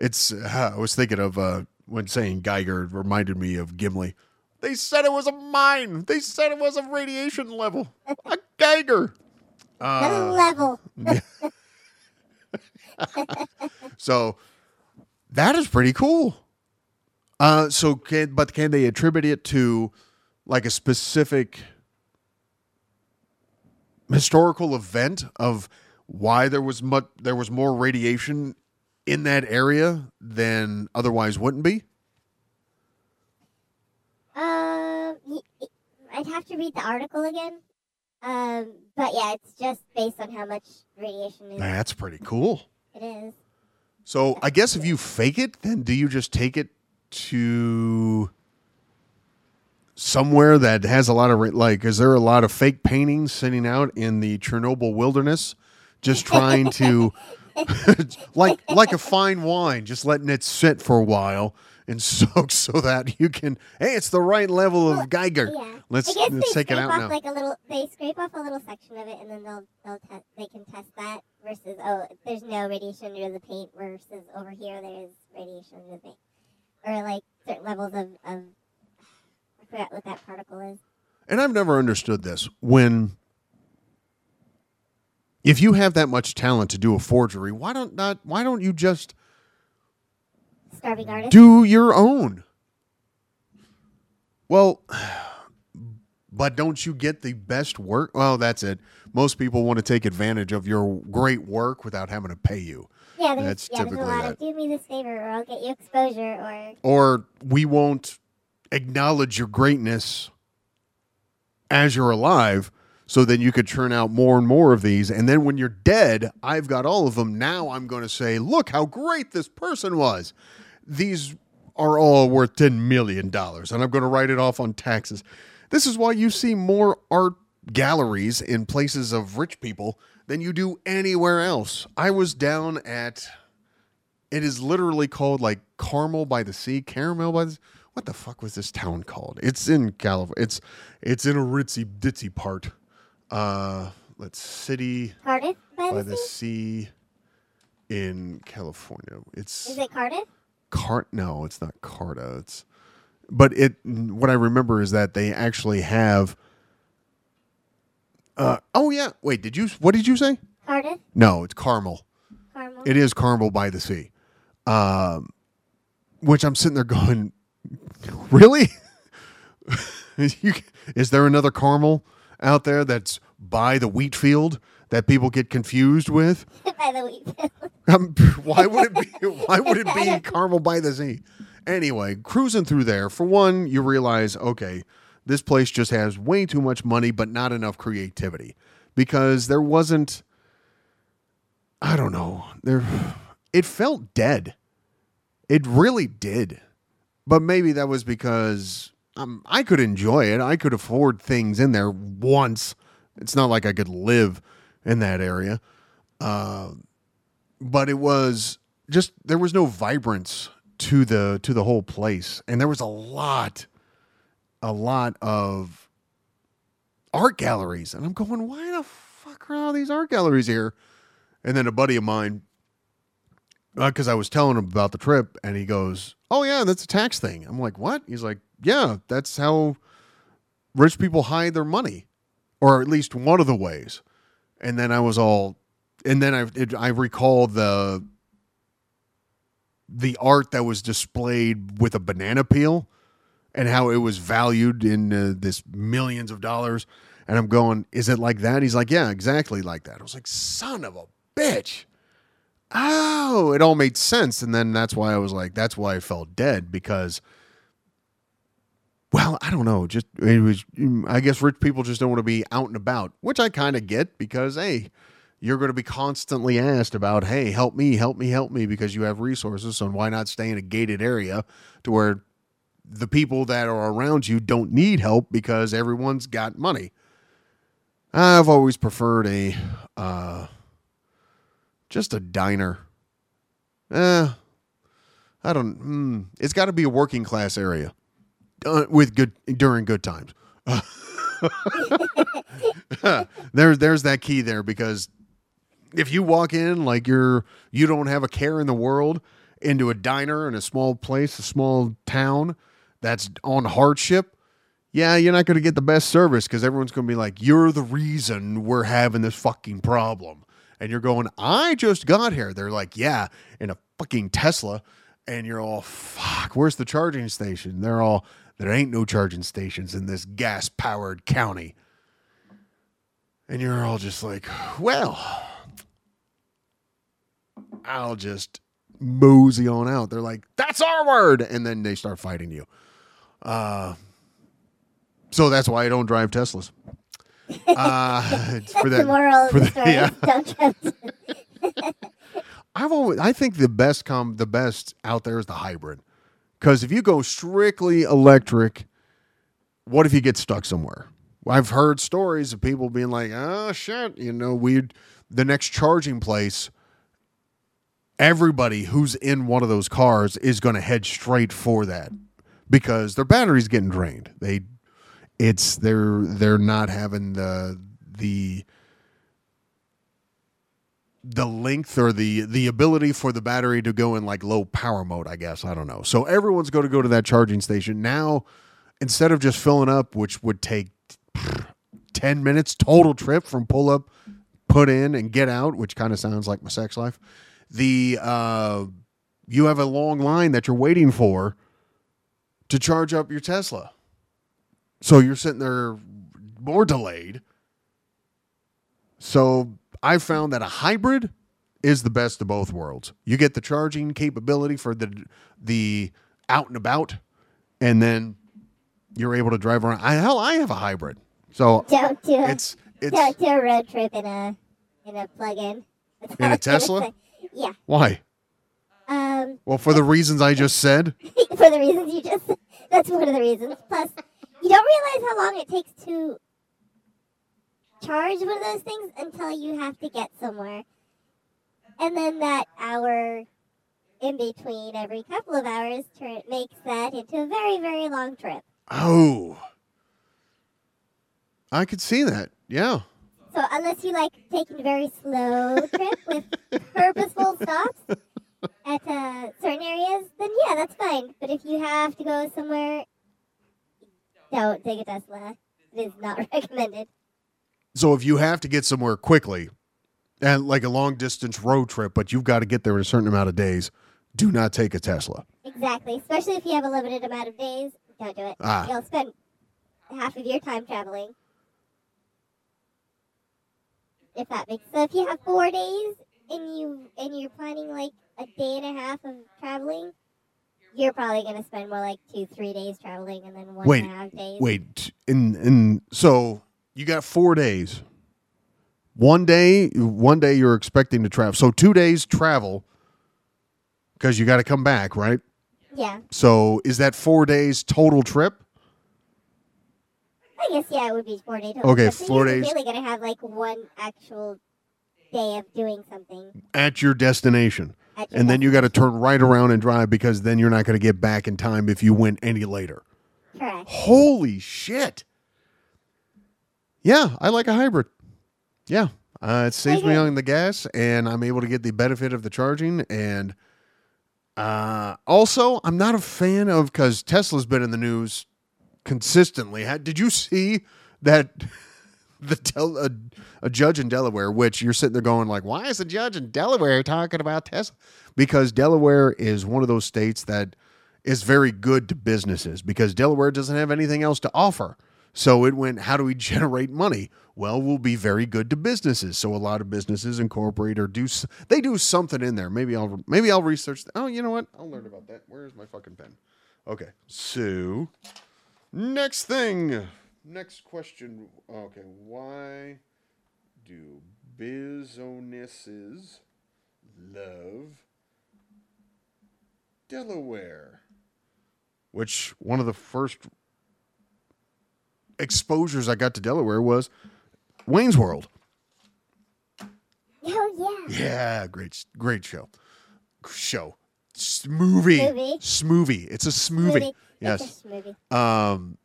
It's uh, I was thinking of uh, when saying Geiger it reminded me of Gimli. They said it was a mine. They said it was a radiation level. A Geiger. Another level. So that is pretty cool. Uh, so can but can they attribute it to like a specific historical event of why there was much there was more radiation in that area than otherwise wouldn't be? Um, I'd have to read the article again. Um, but yeah, it's just based on how much radiation is. That's pretty cool. It is. So I guess if you fake it, then do you just take it to somewhere that has a lot of like? Is there a lot of fake paintings sitting out in the Chernobyl wilderness, just trying to, like like a fine wine, just letting it sit for a while and soak so that you can. Hey, it's the right level of Geiger. Yeah. Let's, let's take it out now. like a little. They scrape off a little section of it, and then they'll they'll test. They can test that versus oh, there's no radiation under the paint versus over here there's radiation under the paint, or like certain levels of of. I forgot what that particle is. And I've never understood this. When if you have that much talent to do a forgery, why don't not why don't you just Starving artist. do your own? Well, but don't you get the best work? Well, that's it. Most people want to take advantage of your great work without having to pay you. Yeah, there's, That's yeah, there's a typically lot that. of do me this favor or I'll get you exposure or or we won't acknowledge your greatness as you're alive so then you could churn out more and more of these. And then when you're dead i've got all of them. Now i'm going to say look how great this person was. These are all worth 10 million dollars and i'm going to write it off on taxes. This is why you see more art galleries in places of rich people than you do anywhere else i was down at it is literally called like Carmel by the Sea, Caramel by the What the fuck was this town called? It's in California. It's it's in a ritzy ditzy part. Uh let's city Cardiff by, by the the sea? sea in California. It's Is it Cardiff? Cart no, it's not Carta. It's but it what I remember is that they actually have uh oh yeah. Wait, did you what did you say? Cardiff? No, it's Carmel. Carmel? It is Carmel by the Sea. Um, which I'm sitting there going, really? You- is there another Carmel out there that's by the wheat field that people get confused with? by the wheat field. Um, why would it be? Why would it be Carmel by the Sea? Anyway, cruising through there. For one, you realize, okay, this place just has way too much money, but not enough creativity, because there wasn't. I don't know. There, it felt dead. It really did, but maybe that was because um, I could enjoy it. I could afford things in there once. It's not like I could live in that area but it was just there was no vibrance to the to the whole place and there was a lot a lot of art galleries and i'm going why the fuck are all these art galleries here? And then a buddy of mine uh, because i was telling him about the trip and he goes oh yeah that's a tax thing. I'm like what? He's like yeah that's how rich people hide their money or at least one of the ways. And then i was all and then I it, I recall the the art that was displayed with a banana peel and how it was valued in uh, this millions of dollars and I'm going is it like that he's like yeah exactly like that I was like son of a bitch oh it all made sense and then that's why I was like that's why I felt dead because well, I don't know. Just it was. I guess rich people just don't want to be out and about, which I kind of get because hey, you're going to be constantly asked about, hey, help me, help me, help me, because you have resources. So why not stay in a gated area to where the people that are around you don't need help because everyone's got money. I've always preferred a uh, just a diner. Eh, I don't. Mm, it's got to be a working class area uh, with good during good times. there, there's that key there because if you walk in like you're you don't have a care in the world into a diner in a small place, a small town that's on hardship, yeah, you're not going to get the best service because everyone's going to be like, "You're the reason we're having this fucking problem," and you're going, "I just got here." They're like, "Yeah, in a fucking Tesla," and you're all, "Fuck, where's the charging station?" They're all, "There ain't no charging stations in this gas-powered county," and you're all just like, "Well." I'll just mosey on out. They're like, that's our word. And then they start fighting you. Uh, so that's why I don't drive Teslas. Uh, for that, the moral for the yeah. I've always, I think the best come, the best out there is the hybrid. Because if you go strictly electric, what if you get stuck somewhere? I've heard stories of people being like, oh shit, you know, we the next charging place, everybody who's in one of those cars is going to head straight for that because their battery's getting drained. They, it's they're they're not having the the the length or the the ability for the battery to go in like low power mode i guess. I don't know. So everyone's going to go to that charging station. Now instead of just filling up which would take 10 minutes total trip from pull up put in and get out which kind of sounds like my sex life the uh you have a long line that you're waiting for to charge up your tesla so you're sitting there more delayed so I found that a hybrid is the best of both worlds. You get the charging capability for the the out and about, and then you're able to drive around. I, hell, I have a hybrid, so Don't do it. it's it's Don't do a road trip in a in a plug-in. In a I was gonna Tesla? Yeah. why? Um, Well, for the reasons I just said. for the reasons you just. That's one of the reasons. Plus, you don't realize how long it takes to charge one of those things until you have to get somewhere, and then that hour in between every couple of hours turn makes that into a very very long trip. Oh, I could see that. Yeah. So unless you like taking a very slow trip with purposeful stops at uh, certain areas, then yeah, that's fine. But if you have to go somewhere, don't take a Tesla. It is not recommended. So if you have to get somewhere quickly, and like a long distance road trip, but you've got to get there in a certain amount of days, do not take a Tesla. Exactly. Especially if you have a limited amount of days, don't do it. Ah. You'll spend half of your time traveling. If that makes so, if you have four days and you and you're planning like a day and a half of traveling, you're probably gonna spend more like two, three days traveling, and then one Wait, and a half days. Wait, and in so you got four days. One day, one day you're expecting to travel. So two days travel because you got to come back, right? Yeah, So is that four days total trip? I guess yeah, it would be four days. total. Okay, then four you're days. Really gonna have like one actual day of doing something. at your destination. And then you got to turn right around and drive because then you're not going to get back in time if you went any later. Correct. Holy shit. Yeah, I like a hybrid. Yeah. Uh, it saves me on the gas and I'm able to get the benefit of the charging. And uh, also, I'm not a fan of because Tesla's been in the news consistently. Did you see that the tel- a, a judge in Delaware, which you're sitting there going like, why is a judge in Delaware talking about Tesla? Because Delaware is one of those states that is very good to businesses because Delaware doesn't have anything else to offer. So it went, how do we generate money? Well, we'll be very good to businesses. So a lot of businesses incorporate or do they do something in there. Maybe I'll maybe I'll research. Oh, you know what? I'll learn about that. Where's my fucking pen? Okay, so next thing, next question. Okay, why do businesses love Delaware? Which one of the first exposures I got to Delaware was Wayne's World. Oh yeah. Yeah, great, great show. Show. Smoothie. Movie. Smoothie. It's a smoothie. Movie. Yes. It's a movie. Um,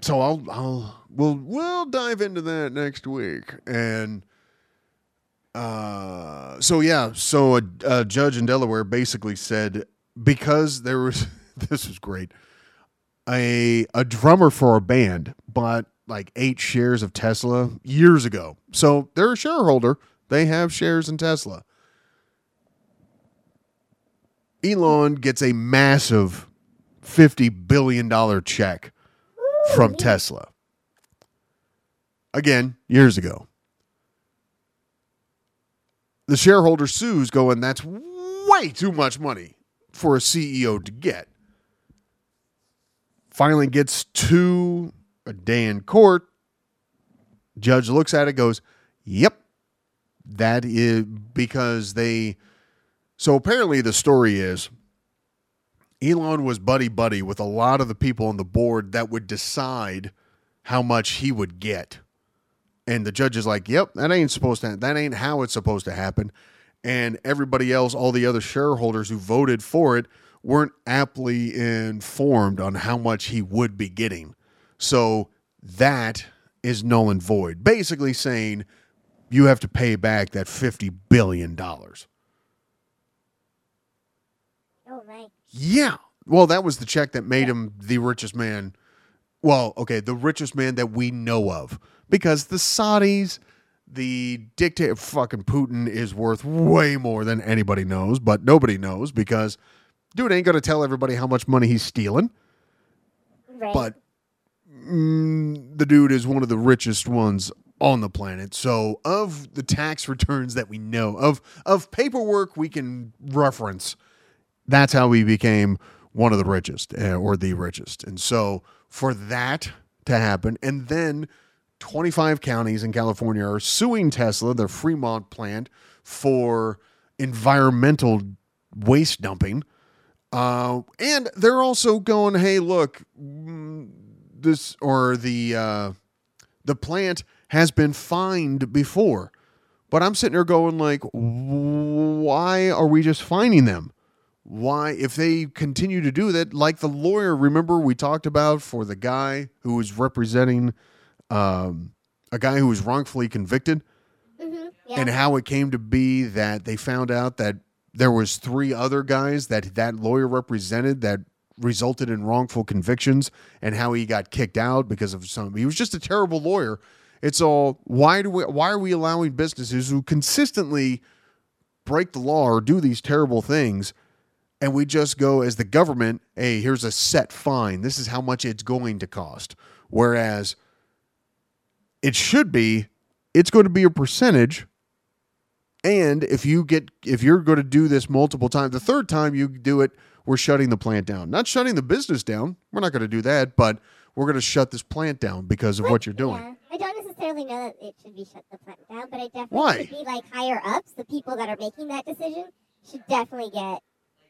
so I'll I'll we'll we'll dive into that next week, and uh, so yeah, so a, a judge in Delaware basically said because there was this was great, a a drummer for a band bought like eight shares of Tesla years ago, so they're a shareholder. They have shares in Tesla. Elon gets a massive fifty billion dollar check from Tesla. Again, years ago. The shareholder sues, going, that's way too much money for a CEO to get. Finally gets to a day in court. Judge looks at it, goes, Yep. That is because they. So apparently the story is Elon was buddy buddy with a lot of the people on the board that would decide how much he would get. And the judge is like, "Yep, that ain't supposed to. That ain't how it's supposed to happen." And everybody else, all the other shareholders who voted for it, weren't aptly informed on how much he would be getting. So that is null and void. Basically saying you have to pay back that fifty billion dollars. Oh my. Yeah. Well, that was the check that made him the richest man. Well, okay, the richest man that we know of. Because the Saudis, the dictator, fucking Putin is worth way more than anybody knows, but nobody knows because dude ain't going to tell everybody how much money he's stealing. Right. But mm, the dude is one of the richest ones on the planet. So, of the tax returns that we know of, of paperwork we can reference, that's how we became one of the richest uh, or the richest. And so, for that to happen, and then 25 counties in California are suing Tesla, their Fremont plant, for environmental waste dumping. Uh, and they're also going, hey, look, mm, this or the uh, the plant has been fined before. But I'm sitting there going like, why are we just fining them? Why, if they continue to do that, like the lawyer, remember we talked about for the guy who was representing um, a guy who was wrongfully convicted, Yeah. and how it came to be that they found out that there was three other guys that that lawyer represented that resulted in wrongful convictions and how he got kicked out because of some he was just a terrible lawyer. It's all why do we why are we allowing businesses who consistently break the law or do these terrible things and we just go as the government hey here's a set fine this is how much it's going to cost whereas it should be it's going to be a percentage and if you get if you're going to do this multiple times the third time you do it we're shutting the plant down not shutting the business down we're not going to do that but we're going to shut this plant down because of what you're doing Yeah. I don't necessarily know that it should be shut the plant down, but it definitely Why? should be like higher ups. The people that are making that decision should definitely get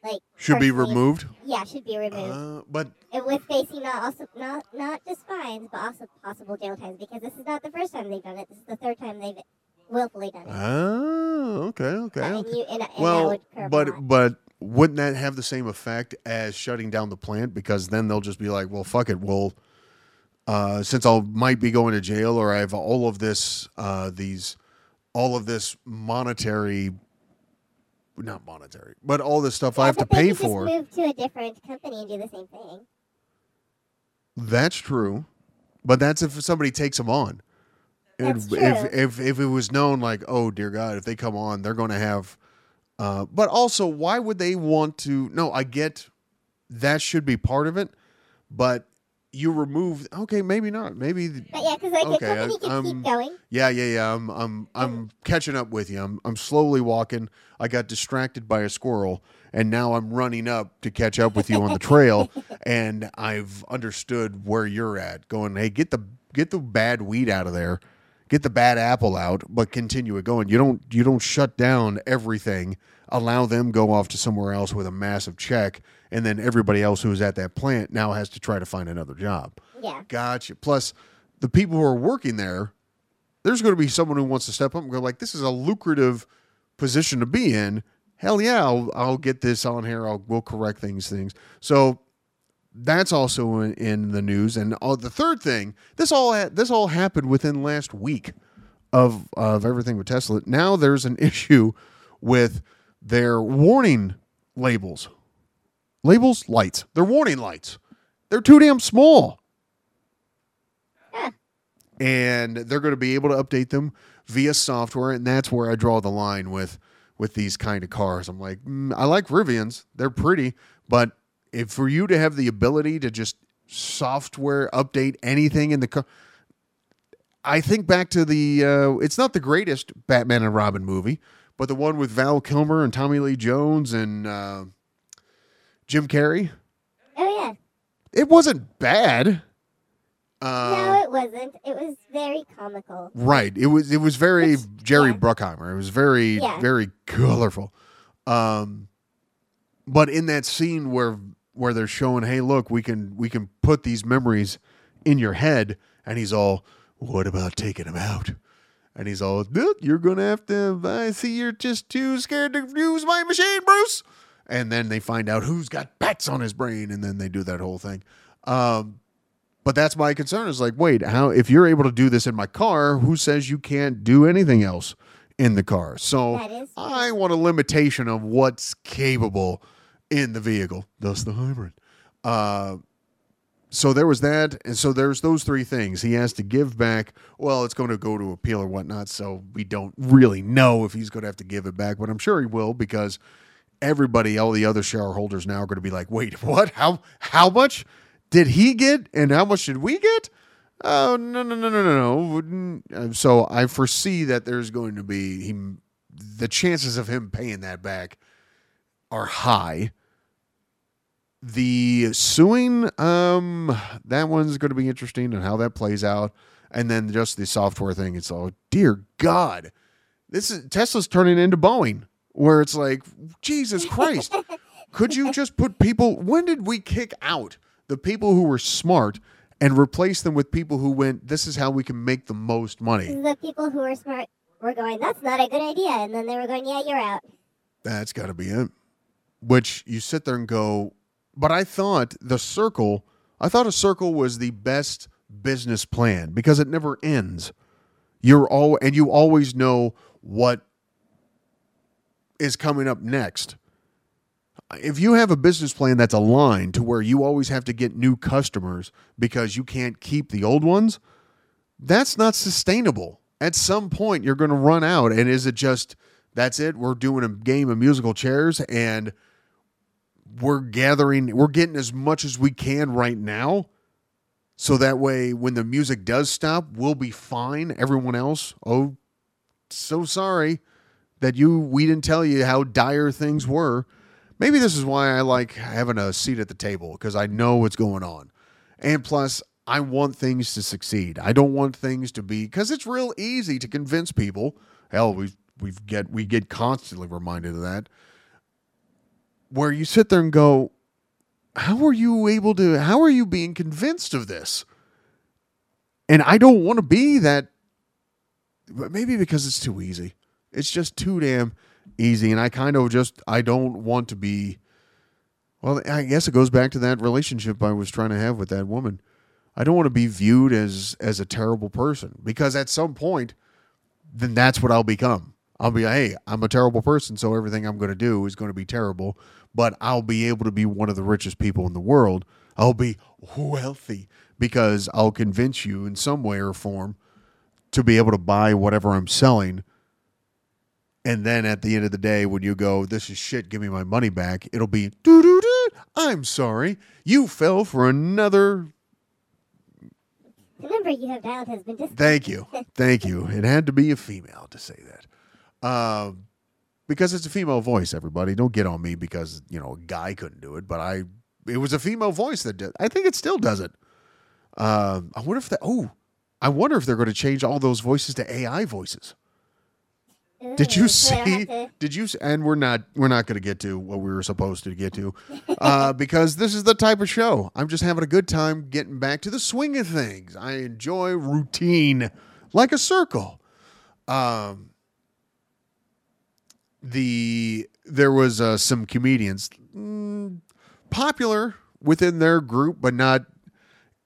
like should be removed Yeah, should be removed. uh, but and with facing not also not not just fines, but also possible jail times because this is not the first time they've done it. This is the third time they've willfully done it. oh okay okay, okay. you, and, and well would curb a but but wouldn't that have the same effect as shutting down the plant because then they'll just be like well fuck it we'll uh, since I might be going to jail or I have all of this, uh, these, all of this monetary, not monetary, but all this stuff I have to pay for. Just move to a different company and do the same thing. That's true, but that's if somebody takes them on. That's if, true. if if if it was known, like, oh dear God, if they come on, they're going to have. Uh, but also, why would they want to? No, I get that should be part of it, but you remove. Okay, maybe not. Maybe But yeah, because like Okay, a company I- can um, keep going. Yeah, yeah, yeah. I'm I'm I'm catching up with you. I'm I'm slowly walking. I got distracted by a squirrel and now I'm running up to catch up with you on the trail and I've understood where you're at. Going, "Hey, get the get the bad weed out of there. Get the bad apple out, but continue it going. You don't you don't shut down everything. Allow them go off to somewhere else with a massive check and then everybody else who's at that plant now has to try to find another job. Yeah. Gotcha. Plus, the people who are working there, there's going to be someone who wants to step up and go like, "This is a lucrative position to be in." Hell yeah, I'll, I'll get this on here. I'll we'll correct things, things. So that's also in, in the news. And uh, the third thing, this all ha- this all happened within last week of of everything with Tesla. Now there's an issue with their warning labels. Labels, lights. They're warning lights. They're too damn small and they're going to be able to update them via software and that's where i draw the line with with these kind of cars i'm like mm, i like rivians they're pretty but if for you to have the ability to just software update anything in the car i think back to the uh, it's not the greatest batman and robin movie but the one with val kilmer and tommy lee jones and uh, jim carrey Oh yeah. it wasn't bad uh, no, it wasn't. It was very comical. Right. It was it was very Which- Jerry yeah. Bruckheimer. It was very Yeah. very colorful. Um but in that scene where where they're showing, hey, look, we can we can put these memories in your head, and he's all, what about taking them out? And he's all, you're gonna have to. I see you're just too scared to use my machine, Bruce. And then they find out who's got bats on his brain, and then they do that whole thing. Um, but that's my concern is like, wait, how if you're able to do this in my car, who says you can't do anything else in the car? So That is true. I want a limitation of what's capable in the vehicle, thus the hybrid. Uh, so there was that, and so there's those three things. He has to give back. Well, it's going to go to appeal or whatnot, so we don't really know if he's going to have to give it back, but I'm sure he will because everybody, all the other shareholders now are going to be like, wait, what? How how much did he get, and how much did we get? Oh no no no no no no! So I foresee that there's going to be he, the chances of him paying that back are high. The suing, um, that one's going to be interesting and how that plays out, and then just the software thing. It's all dear God, this is Tesla's turning into Boeing, where it's like Jesus Christ. Could you just put people? When did we kick out the people who were smart and replace them with people who went, "This is how we can make the most money"? The people who are smart were going, that's not a good idea. And then they were going, yeah, you're out. That's got to be it. Which you sit there and go, but I thought the circle, I thought a circle was the best business plan because it never ends. You're all and you always know what is coming up next. If you have a business plan that's aligned to where you always have to get new customers because you can't keep the old ones, that's not sustainable. At some point, you're going to run out. And is it just that's it? We're doing a game of musical chairs and we're gathering, we're getting as much as we can right now. So that way, when the music does stop, we'll be fine. Everyone else, oh, so sorry that you we didn't tell you how dire things were. Maybe this is why I like having a seat at the table because I know what's going on. And plus, I want things to succeed. I don't want things to be because it's real easy to convince people. Hell, we we get we get constantly reminded of that. Where you sit there and go, how are you able to? How are you being convinced of this? And I don't want to be that. But maybe because it's too easy. It's just too damn easy, and I kind of just I don't want to be. Well, I guess it goes back to that relationship I was trying to have with that woman. I don't want to be viewed as as a terrible person because at some point, then that's what I'll become. I'll be, hey, I'm a terrible person, so everything I'm going to do is going to be terrible. But I'll be able to be one of the richest people in the world. I'll be wealthy because I'll convince you in some way or form to be able to buy whatever I'm selling. And then at the end of the day, when you go, this is shit, give me my money back, it'll be, doo doo doo. I'm sorry, you fell for another The number you have dialed has been Thank you. Thank you. It had to be a female to say that. Um, because it's a female voice, everybody. Don't get on me because, you know, a guy couldn't do it, but I it was a female voice that did. I think it still does it. Um, I wonder if that oh, I wonder if they're going to change all those voices to AI voices. Did you so I don't see? Did you? And we're not. We're not going to get to what we were supposed to get to, uh, because this is the type of show. I'm just having a good time getting back to the swing of things. I enjoy routine, like a circle. Um, the there was uh, some comedians mm, popular within their group, but not.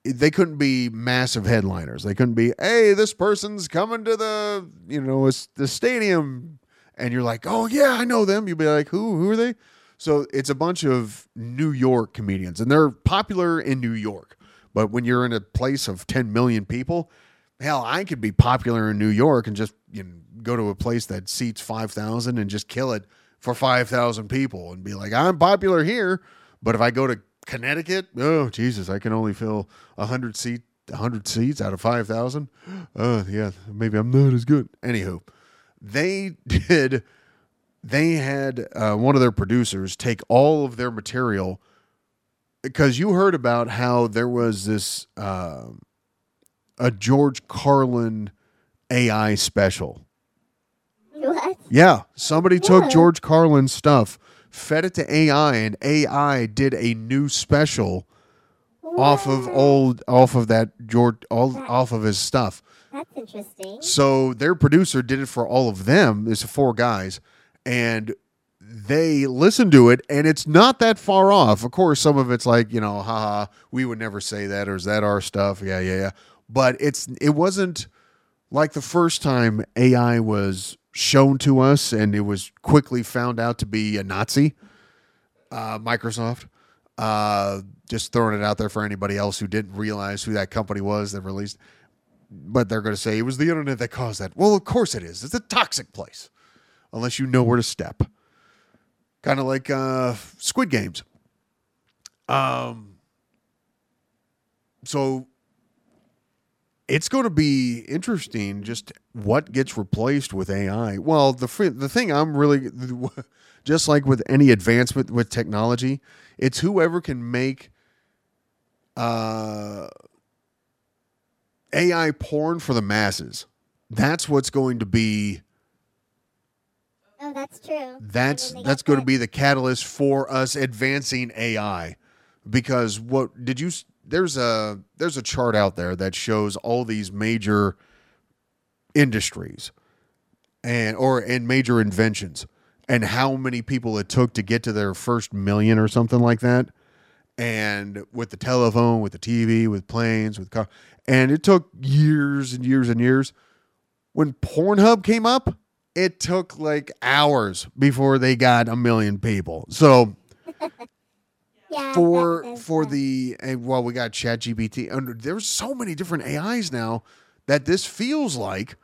They couldn't be massive headliners. They couldn't be, hey, this person's coming to the you know the stadium, and you're like, oh yeah, I know them. You'd be like, who who are they? So it's a bunch of New York comedians, and they're popular in New York. But when you're in a place of 10 million people, hell, I could be popular in New York and just you know, go to a place that seats 5,000 and just kill it for 5,000 people and be like, I'm popular here. But if I go to Connecticut, oh, Jesus, I can only fill 100 seat, 100 seats out of 5,000. Oh, yeah, maybe I'm not as good. Anywho, they did, they had uh, one of their producers take all of their material because you heard about how there was this uh, a George Carlin AI special. What? Yeah, somebody took George Carlin's stuff, fed it to AI, and AI did a new special off of old off of that George all off of his stuff. That's interesting. So their producer did it for all of them. There's four guys, and they listened to it, and it's not that far off. Of course, some of it's like you know, haha, we would never say that, or is that our stuff? Yeah, yeah, yeah. But it's it wasn't like the first time AI was shown to us, and it was quickly found out to be a Nazi. Uh, Microsoft. Uh, just throwing it out there for anybody else who didn't realize who that company was that released but they're going to say it was the internet that caused that. Well, of course it is. It's a toxic place unless you know where to step. Kind of like uh, Squid Games. Um, so it's going to be interesting just what gets replaced with AI. Well, the the thing I'm really just like with any advancement with technology, it's whoever can make uh, AI porn for the masses. That's what's going to be Oh, that's true. that's I mean, they that's going to be the catalyst for us advancing AI because what did you there's a there's a chart out there that shows all these major industries and or and major inventions and how many people it took to get to their first million or something like that. And with the telephone with the TV with planes with car and it took years and years and years. When Pornhub came up it took like hours before they got a million people. So yeah, for for the and well we got chat gpt and there's so many different ais now that this feels like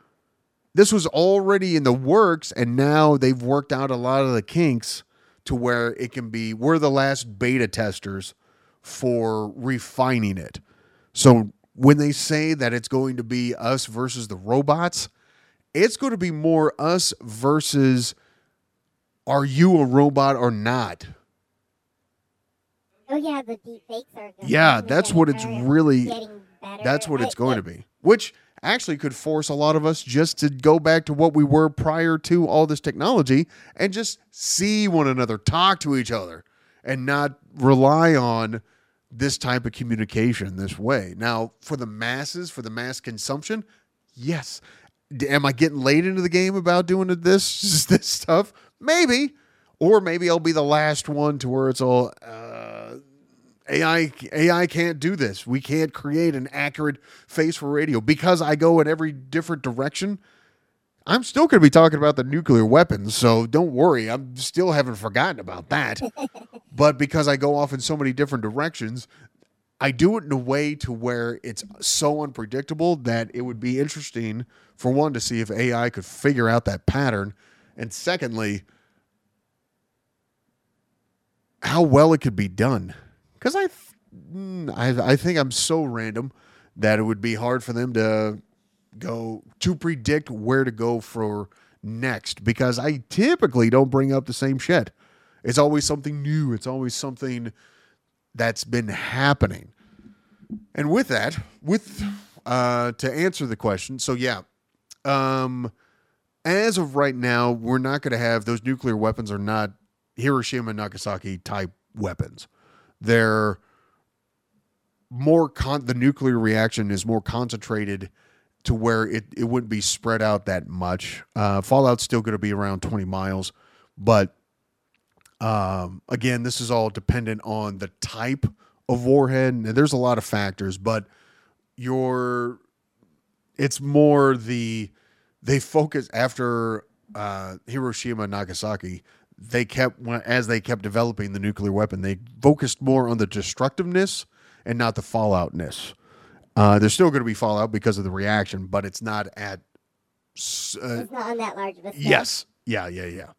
this was already in the works and now they've worked out a lot of the kinks to where it can be we're the last beta testers for refining it. So when they say that it's going to be us versus the robots it's going to be more us versus are you a robot or not Oh yeah, the deep fakes are. Good. Yeah, that's what it's really- That's what it's going to be. Which actually could force a lot of us just to go back to what we were prior to all this technology and just see one another, talk to each other, and not rely on this type of communication this way. Now, for the masses, for the mass consumption, yes. Am I getting late into the game about doing this this stuff? Maybe. Or maybe I'll be the last one to where it's all uh, AI AI can't do this. We can't create an accurate face for radio because I go in every different direction. I'm still going to be talking about the nuclear weapons, so don't worry. I'm still haven't forgotten about that. but because I go off in so many different directions, I do it in a way to where it's so unpredictable that it would be interesting for one to see if AI could figure out that pattern, and secondly, how well it could be done. Because I, mm, I, I think I'm so random that it would be hard for them to go to predict where to go for next. Because I typically don't bring up the same shit. It's always something new. It's always something that's been happening. And with that, with uh, to answer the question, so yeah, um, as of right now, we're not going to have those nuclear weapons are not Hiroshima and Nagasaki type weapons. They're more con- the nuclear reaction is more concentrated to where it, it wouldn't be spread out that much. Uh, Fallout's still going to be around 20 miles, but um, again, this is all dependent on the type of warhead. And there's a lot of factors, but your it's more the they focus after uh, Hiroshima and Nagasaki. They kept as they kept developing the nuclear weapon, they focused more on the destructiveness and not the falloutness. Uh, there's still going to be fallout because of the reaction, but it's not at. Uh, It's not on that large of a scale. Yes. Yeah, yeah, yeah.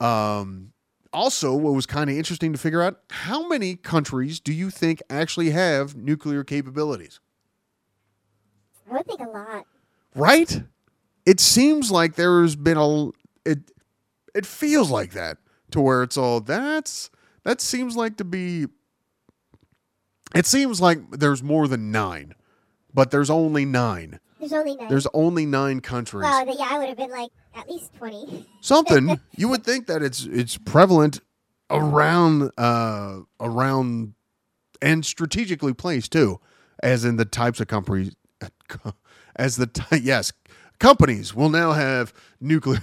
Um, also, what was kind of interesting to figure out how many countries do you think actually have nuclear capabilities? I would think a lot. Right? It seems like there's been a it it feels like that to where it's all that's that seems like to be it seems like there's more than 9, but there's only 9. There's only nine. There's only 9 countries. well, yeah, I would have been like at least twenty. something you would think that it's it's prevalent around uh around and strategically placed too as in the types of companies as the ty- yes companies will now have nuclear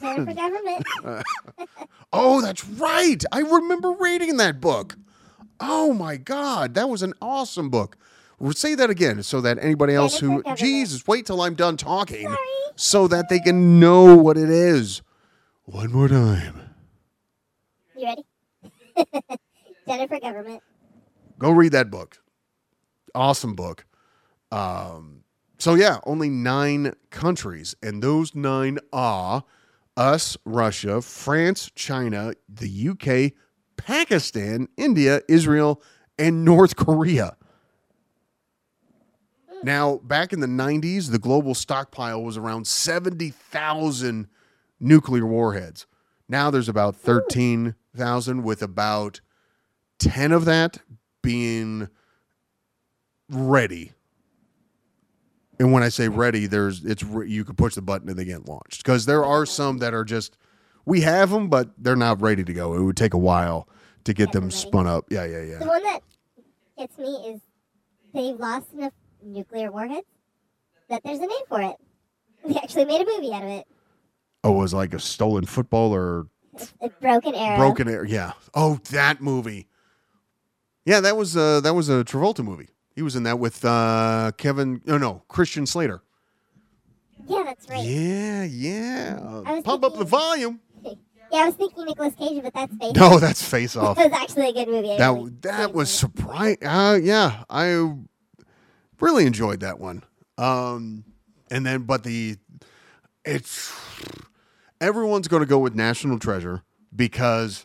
Center for government. oh that's right. I remember reading that book. Oh my god. That was an awesome book. We'll say that again so that anybody else who jesus wait till i'm done talking Sorry. so that they can know what it is. One more time. You ready? Center for government. go read that book. Awesome book. Um, so yeah only nine countries and those nine are us russia france china the uk pakistan india israel and north korea Now, back in the 90s, the global stockpile was around 70,000 nuclear warheads. Now there's about 13,000, with about 10 of that being ready. And when I say ready, there's it's you can push the button and they get launched because there are some that are just we have them, but they're not ready to go. It would take a while to get them them spun up. Yeah, yeah, yeah. The one that gets me is they've lost enough nuclear warheads that there's a name for it. They actually made a movie out of it. Oh, it was like a stolen football or A broken arrow. broken air. Yeah. Oh, that movie. Yeah, that was uh that was a Travolta movie. He was in that with uh Kevin. No, no, Christian Slater. Yeah, that's right. Yeah, yeah. Pump up the volume. Yeah, I was thinking Nicolas Cage, but that's fake. No, that's Face Off. It was actually a good movie. I that really that was surprising. Uh, yeah, I really enjoyed that one. Um, and then, but the it's everyone's going to go with National Treasure because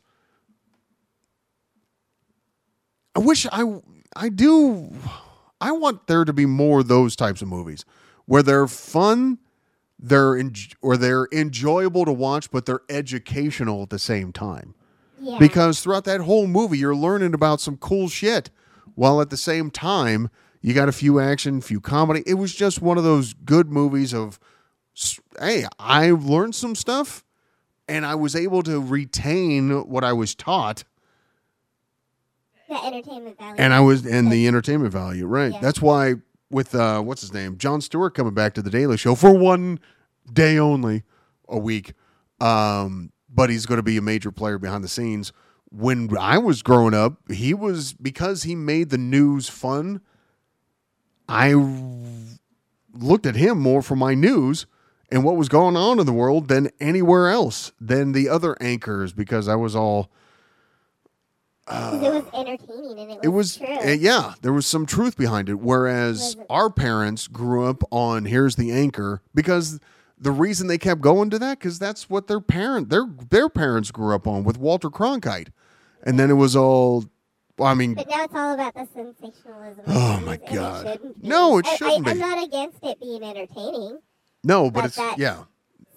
I wish I I do I want there to be more of those types of movies where they're fun, they're en- or they're enjoyable to watch, but they're educational at the same time. Yeah. because throughout that whole movie you're learning about some cool shit while at the same time you got a few action a few comedy it was just one of those good movies of hey i learned some stuff and i was able to retain what i was taught that entertainment value. and i was and the entertainment value right. Yeah. that's why with uh what's his name? Jon Stewart coming back to the daily show for one day only a week. Um but he's going to be a major player behind the scenes. When i was growing up he was because he made the news fun i looked at him more for my news and what was going on in the world than anywhere else than the other anchors because i was all 'Cause it was entertaining and it was, it was true. uh, yeah there was some truth behind it whereas it? our parents grew up on here's the anchor because the reason they kept going to that because that's what their parent their their parents grew up on with walter cronkite and then it was all well, i mean But now it's all about the sensationalism. Oh, my and it God. No, it I- shouldn't I, be. I'm not against it being entertaining. no but but it's that- yeah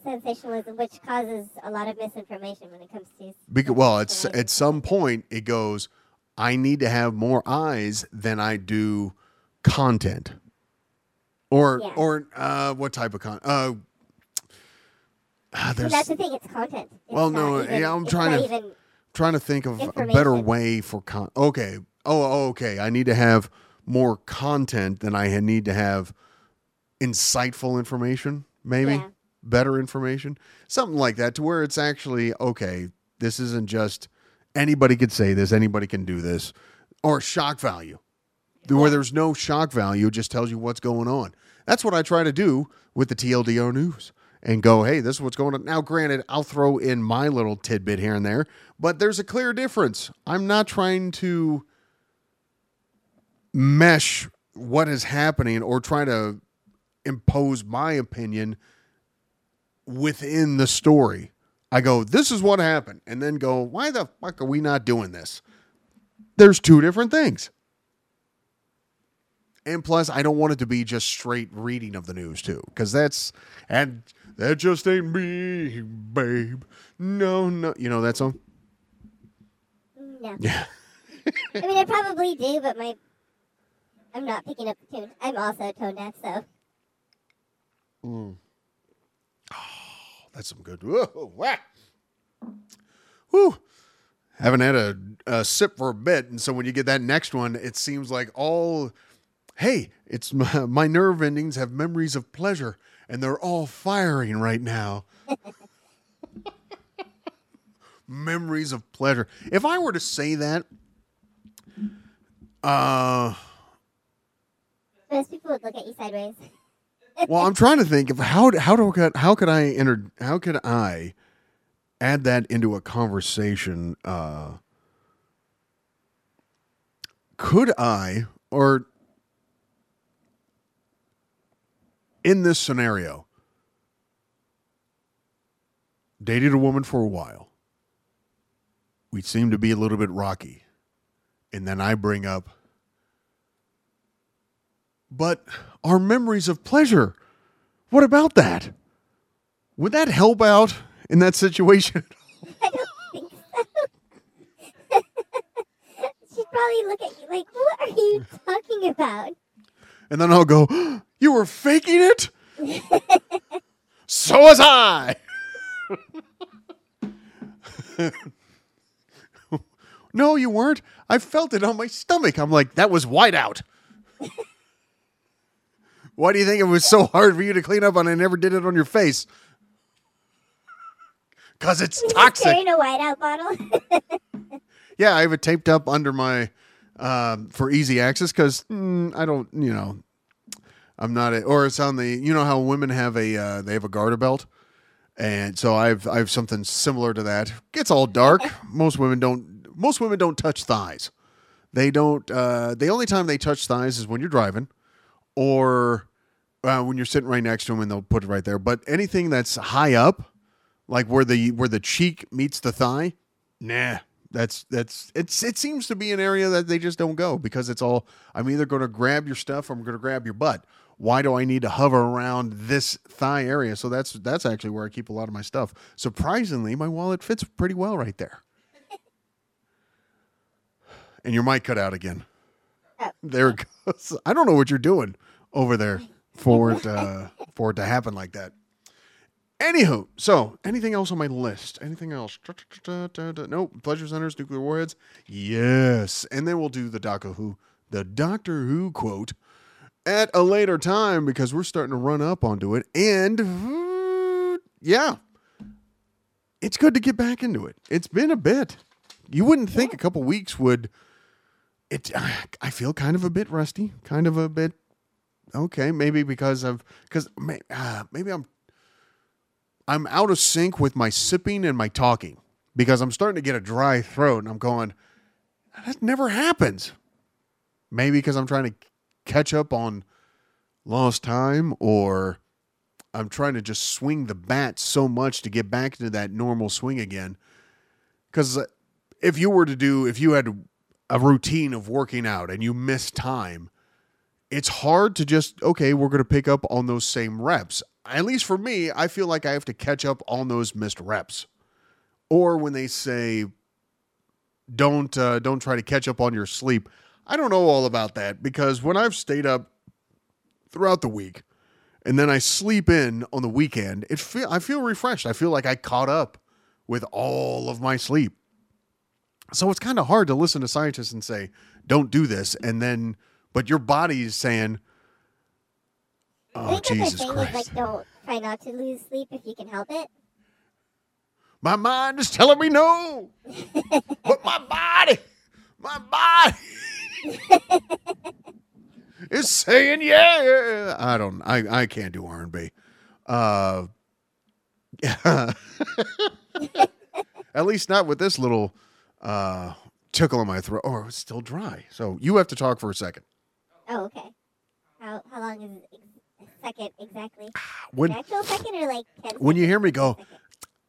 Sensationalism, which causes a lot of misinformation when it comes to. because well it's at some point it goes i need to have more eyes than i do content or Yeah. or uh what type of con uh But there's that's the thing. It's content. It's Well, no, even- yeah, I'm trying to- Even, trying to think of a better way for con. Okay. Oh, oh, okay. I need to have more content than I need to have insightful information. Maybe Yeah. Better information, something like that, to where it's actually okay. This isn't just anybody could say this, anybody can do this, or shock value, where there's no shock value. It just tells you what's going on. That's what I try to do with the TLDR news and go, hey, this is what's going on. Now, granted, I'll throw in my little tidbit here and there, but there's a clear difference. I'm not trying to mesh what is happening or try to impose my opinion within the story. I go, this is what happened, and then go, why the fuck are we not doing this? There's two different things. And plus, I don't want it to be just straight reading of the news too, because that's and that just ain't me, babe. No, no, you know that song. no. Yeah. I mean, I probably do, but my. I'm not picking up the tune. I'm also tone deaf, so. Mm. That's some good. Whoa, wah. Whew. Haven't had a, a sip for a bit, and so when you get that next one, it seems like all. Hey, it's my, my nerve endings have memories of pleasure, and they're all firing right now. memories of pleasure. If I were to say that, uh, Most people would look at you sideways. Well, I'm trying to think of how how do how could I enter how could I add that into a conversation? Uh, could I or in this scenario dated a woman for a while. We seem to be a little bit rocky, and then I bring up but our memories of pleasure. What about that? Would that help out in that situation? I don't think so. She'd probably look at you like, what are you talking about? And then I'll go, You were faking it? so was I. no, you weren't. I felt it on my stomach. I'm like, That was whiteout. Why do you think it was so hard for you to clean up and I never did it on your face? Because it's toxic. Carrying a whiteout bottle. Yeah, I have it taped up under my um, for easy access because mm, I don't, you know, I'm not, a, or it's on the, you know how women have a uh, they have a garter belt, and so I've I have something similar to that. Gets all dark. most women don't. Most women don't touch thighs. They don't. Uh, the only time they touch thighs is when you're driving, or uh, when you're sitting right next to them, and they'll put it right there. But anything that's high up, like where the where the cheek meets the thigh, nah. That's that's it's it seems to be an area that they just don't go because it's all I'm either going to grab your stuff or I'm going to grab your butt. Why do I need to hover around this thigh area? So that's that's actually where I keep a lot of my stuff. Surprisingly, my wallet fits pretty well right there. And your mic cut out again. There it goes. I don't know what you're doing over there for it uh, for it to happen like that. Anywho, so anything else on my list? Anything else? Nope. Pleasure centers, nuclear warheads. Yes, and then we'll do the Doctor Who, the Doctor Who quote at a later time because we're starting to run up onto it. And yeah, it's good to get back into it. It's been a bit. You wouldn't think a couple weeks would. It. I feel kind of a bit rusty. Kind of a bit. Okay, maybe because of because uh, maybe I'm I'm out of sync with my sipping and my talking because I'm starting to get a dry throat and I'm going, that never happens. Maybe because I'm trying to catch up on lost time or I'm trying to just swing the bat so much to get back into that normal swing again. Because if you were to do, if you had a routine of working out and you miss time, it's hard to just, okay, we're going to pick up on those same reps at least for me, I feel like I have to catch up on those missed reps. Or when they say, "Don't uh, don't try to catch up on your sleep," I don't know all about that because when I've stayed up throughout the week and then I sleep in on the weekend, it feel I feel refreshed. I feel like I caught up with all of my sleep. So it's kind of hard to listen to scientists and say, "Don't do this," and then but your body is saying Oh, I think Jesus the thing Christ. is like don't try not to lose sleep if you can help it. My mind is telling me no. but my body, my body is saying yeah. I don't I I can't do R&B. Uh yeah. At least not with this little uh tickle in my throat. Oh, it's still dry. So you have to talk for a second. Oh, okay. How how long is ex- a second exactly? When An actual second or like ten? when you hear me go,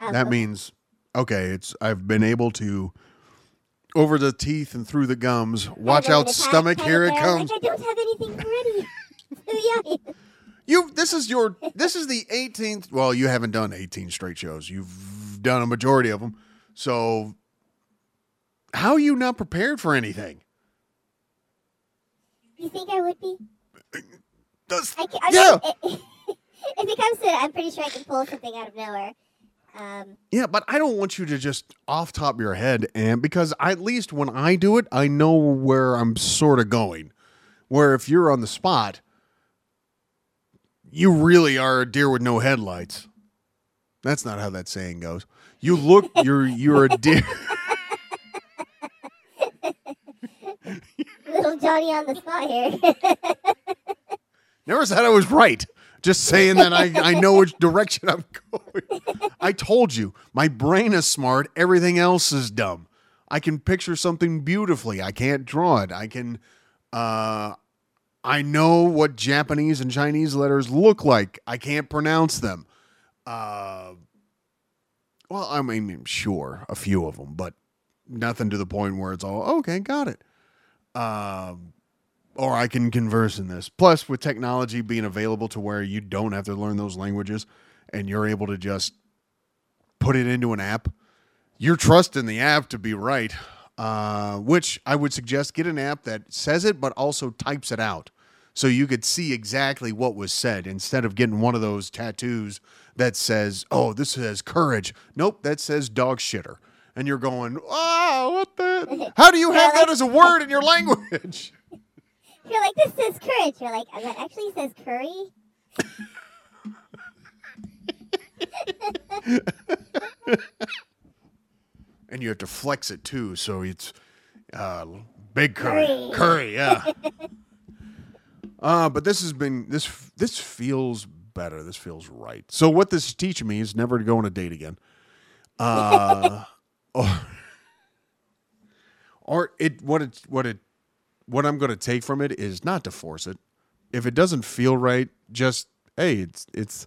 Oh, that okay. means okay it's i've been able to over the teeth and through the gums watch out stomach here it comes Like, I don't have anything ready. You this is your this is the 18th well you haven't done 18 straight shows you've done a majority of them so how are you not prepared for anything You think I would be? Does- I, ca- I yeah. mean, if it comes to it, I'm pretty sure I can pull something out of nowhere. Um, yeah but i don't want you to just off top of your head and because I, at least when i do it i know where i'm sort of going. Where if you're on the spot you really are a deer with no headlights. That's not how that saying goes. You look you're you're a deer little Johnny on the spot here. Never said I was right. Just saying that I, I know which direction I'm going. I told you, my brain is smart. Everything else is dumb. I can picture something beautifully. I can't draw it. I can, uh, I know what Japanese and Chinese letters look like. I can't pronounce them. Uh, well, I mean, sure, a few of them, but nothing to the point where it's all okay. Got it. Um, or I can converse in this. Plus, with technology being available to where you don't have to learn those languages and you're able to just put it into an app, you're trusting the app to be right. Uh, which I would suggest get an app that says it but also types it out so you could see exactly what was said instead of getting one of those tattoos that says, "Oh, this says courage." Nope, that says dog shitter. And you're going, "Oh, what the? How do you have that as a word in your language?" You're like, this says courage. You're like, that actually says curry. and you have to flex it too, so it's uh, big curry, Curry. curry, yeah. uh, but this has been this this feels better. This feels right. So what this is teaching me is never to go on a date again. Uh, or, or it what it what it what I'm going to take from it is not to force it. If it doesn't feel right, just hey, it's it's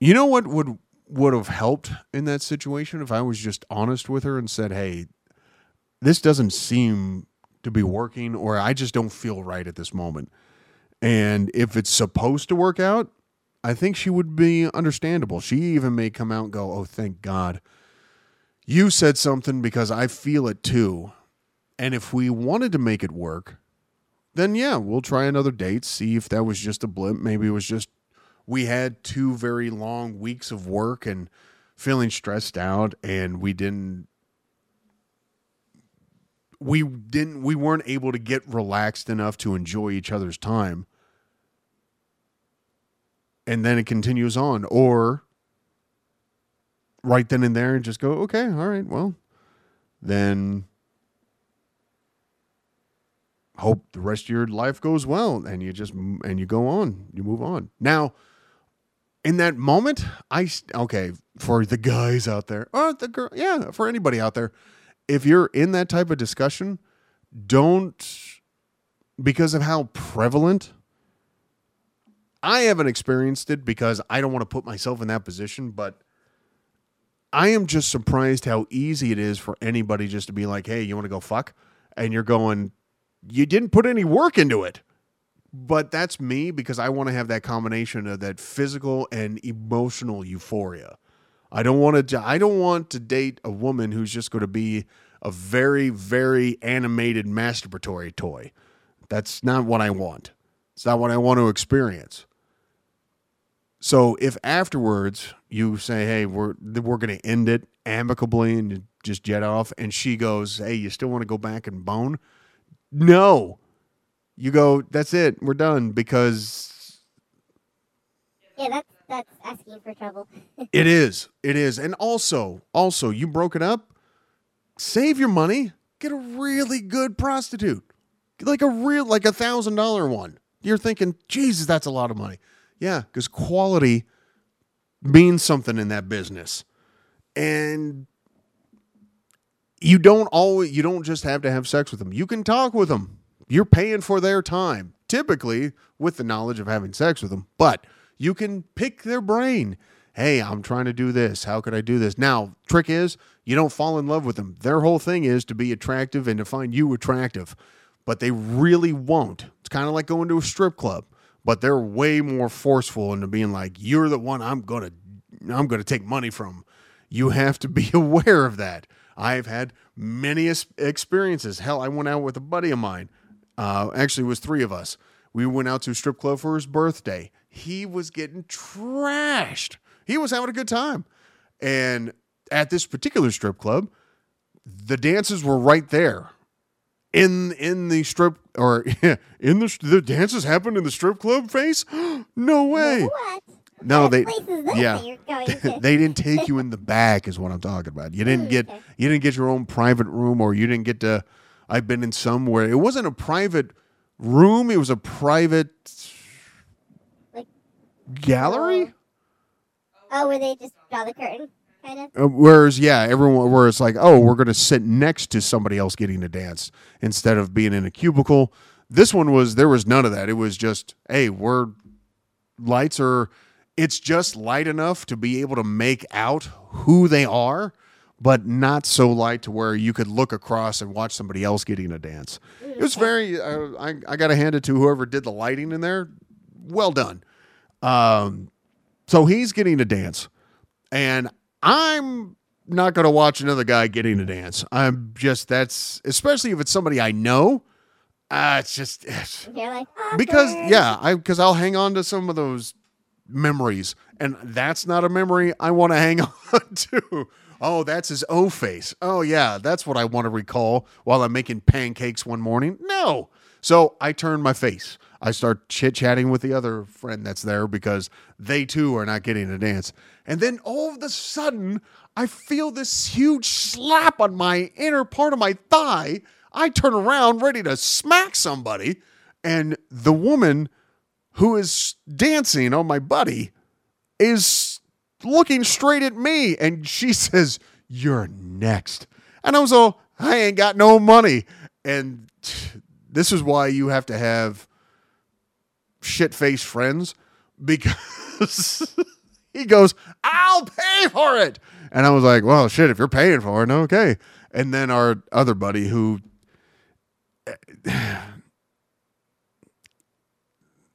you know what would would have helped in that situation if I was just honest with her and said, "Hey, this doesn't seem to be working or I just don't feel right at this moment." And if it's supposed to work out, I think she would be understandable. She even may come out and go, "Oh, thank God. You said something because I feel it too." And if we wanted to make it work, then yeah, we'll try another date, see if that was just a blip. Maybe it was just we had two very long weeks of work and feeling stressed out and we didn't we didn't we weren't able to get relaxed enough to enjoy each other's time. And then it continues on or right then and there and just go, "Okay, all right, well, then hope the rest of your life goes well and you just and you go on you move on. Now in that moment i okay for the guys out there or the girl yeah for anybody out there if you're in that type of discussion don't because of how prevalent i haven't experienced it because i don't want to put myself in that position but i am just surprised how easy it is for anybody just to be like hey you want to go fuck and you're going you didn't put any work into it. But that's me because I want to have that combination of that physical and emotional euphoria. I don't want to I don't want to date a woman who's just going to be a very very animated masturbatory toy. That's not what I want. It's not what I want to experience. So if afterwards you say, "Hey, we're we're going to end it amicably and just jet off," and she goes, "Hey, you still want to go back and bone?" No. You go, that's it. We're done because Yeah, that's that's asking for trouble. it is. It is. And also, also, you broke it up. Save your money. Get a really good prostitute. Like a real like a thousand dollar one. You're thinking, Jesus, that's a lot of money. Yeah, because quality means something in that business. And you don't always you don't just have to have sex with them. You can talk with them. You're paying for their time, typically with the knowledge of having sex with them. But you can pick their brain. Hey, I'm trying to do this. How could I do this? Now, trick is you don't fall in love with them. Their whole thing is to be attractive and to find you attractive. But they really won't. It's kind of like going to a strip club, but they're way more forceful into being like, "You're the one I'm to I'm to take money from." You have to be aware of that. I've had many experiences. Hell, I went out with a buddy of mine. Uh, actually, it was three of us. We went out to a strip club for his birthday. He was getting trashed. He was having a good time. And at this particular strip club, the dances were right there in in the strip or in the the dances happened in the strip club face. no way. What? No, they yeah. they didn't take you in the back is what I'm talking about. You didn't get you didn't get your own private room or you didn't get to I've been in somewhere. it wasn't a private room, it was a private Like- gallery. oh, where they just draw the curtain. Uh, whereas, yeah, everyone, where it's like, oh, we're going to sit next to somebody else getting to dance instead of being in a cubicle. This one was, there was none of that. It was just, hey, we're, lights are, it's just light enough to be able to make out who they are, but not so light to where you could look across and watch somebody else getting a dance. It was very. Uh, I I got to hand it to whoever did the lighting in there. Well done. Um, so he's getting a dance, and I'm not going to watch another guy getting a dance. I'm just that's especially if it's somebody I know. Uh, it's just it's, like, because yeah, I because I'll hang on to some of those memories, and that's not a memory I want to hang on to. Oh, that's his O face. Oh yeah, that's what I want to recall while I'm making pancakes one morning. No, so I turn my face. I start chit chatting with the other friend that's there because they too are not getting a dance. And then all of a sudden, I feel this huge slap on my inner part of my thigh. I turn around ready to smack somebody, and the woman who is dancing on my buddy is looking straight at me and she says, You're next. And I was all, I ain't got no money. And this is why you have to have shit faced friends because he goes, I'll pay for it. And I was like, Well, shit, if you're paying for it, okay. And then our other buddy who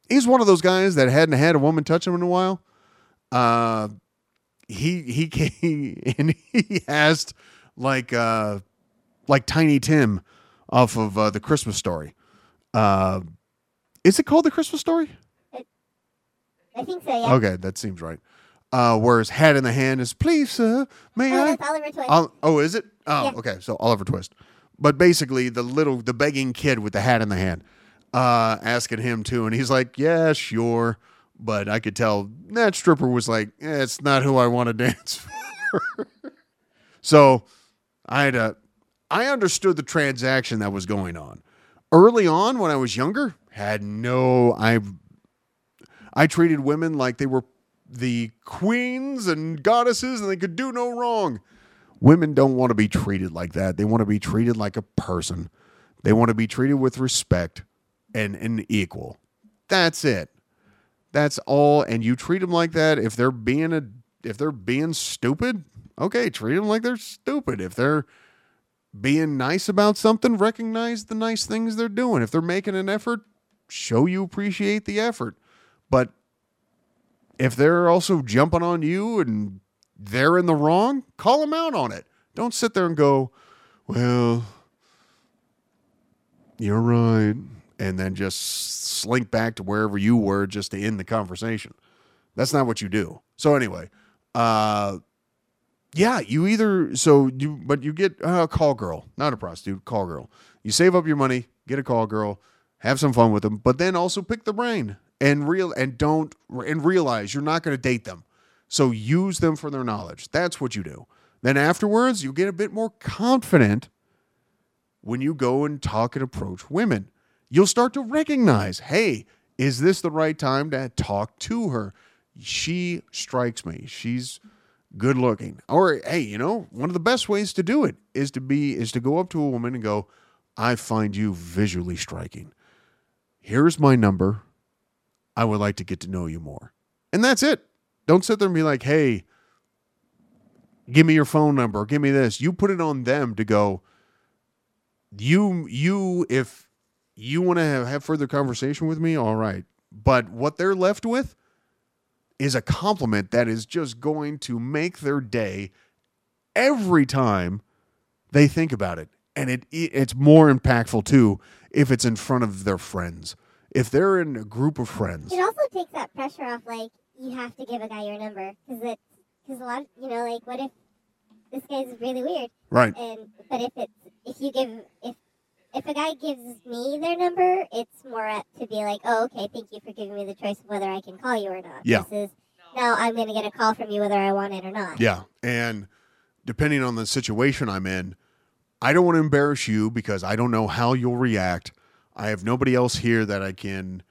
he's one of those guys that hadn't had a woman touch him in a while. Uh, he he came and he asked like uh like Tiny Tim off of uh, the Christmas Story. Is it called the Christmas Story? I think so, yeah. Okay, that seems right. Uh, where his hat in the hand is, please, sir, may Oh, I? that's Oliver Twist. Ol- oh, is it? Oh, Yeah. okay. So Oliver Twist. But basically, the little, the begging kid with the hat in the hand, uh, asking him to, and he's like, "Yeah, sure." But I could tell that stripper was like, eh, "It's not who I want to dance for." so I had a, I understood the transaction that was going on early on when I was younger. Had no, I, I treated women like they were the queens and goddesses, and they could do no wrong. Women don't want to be treated like that. They want to be treated like a person. They want to be treated with respect and, and equal. That's it. That's all. And you treat them like that. If they're being a, if they're being stupid, okay, treat them like they're stupid. If they're being nice about something, recognize the nice things they're doing. If they're making an effort, show you appreciate the effort. But if they're also jumping on you and they're in the wrong, call them out on it. Don't sit there and go, well, you're right. And then just slink back to wherever you were just to end the conversation. That's not what you do. So, anyway, uh, yeah, you either, so you, but you get a call girl, not a prostitute, call girl. You save up your money, get a call girl, have some fun with them, but then also pick the brain and real and don't and realize you're not going to date them. So use them for their knowledge. That's what you do. Then afterwards, you get a bit more confident when you go and talk and approach women. You'll start to recognize, hey, is this the right time to talk to her? She strikes me. She's good looking. Or hey, you know, one of the best ways to do it is to be is to go up to a woman and go, I find you visually striking. Here's my number. I would like to get to know you more. And that's it. Don't sit there and be like, hey, give me your phone number, give me this. You put it on them to go, you you if you want to have, have further conversation with me, all right. But what they're left with is a compliment that is just going to make their day every time they think about it. And it, it it's more impactful too if it's in front of their friends. If they're in a group of friends. It also takes that pressure off, like, you have to give a guy your number. Because it's, because a lot, of, you know, like, what if this guy's really weird? Right. And, but if it's, if you give, if, if a guy gives me their number, it's more apt to be like, oh, okay, thank you for giving me the choice of whether I can call you or not. Yeah. This is, now I'm going to get a call from you whether I want it or not. Yeah. And depending on the situation I'm in, I don't want to embarrass you because I don't know how you'll react. I have nobody else here that I can.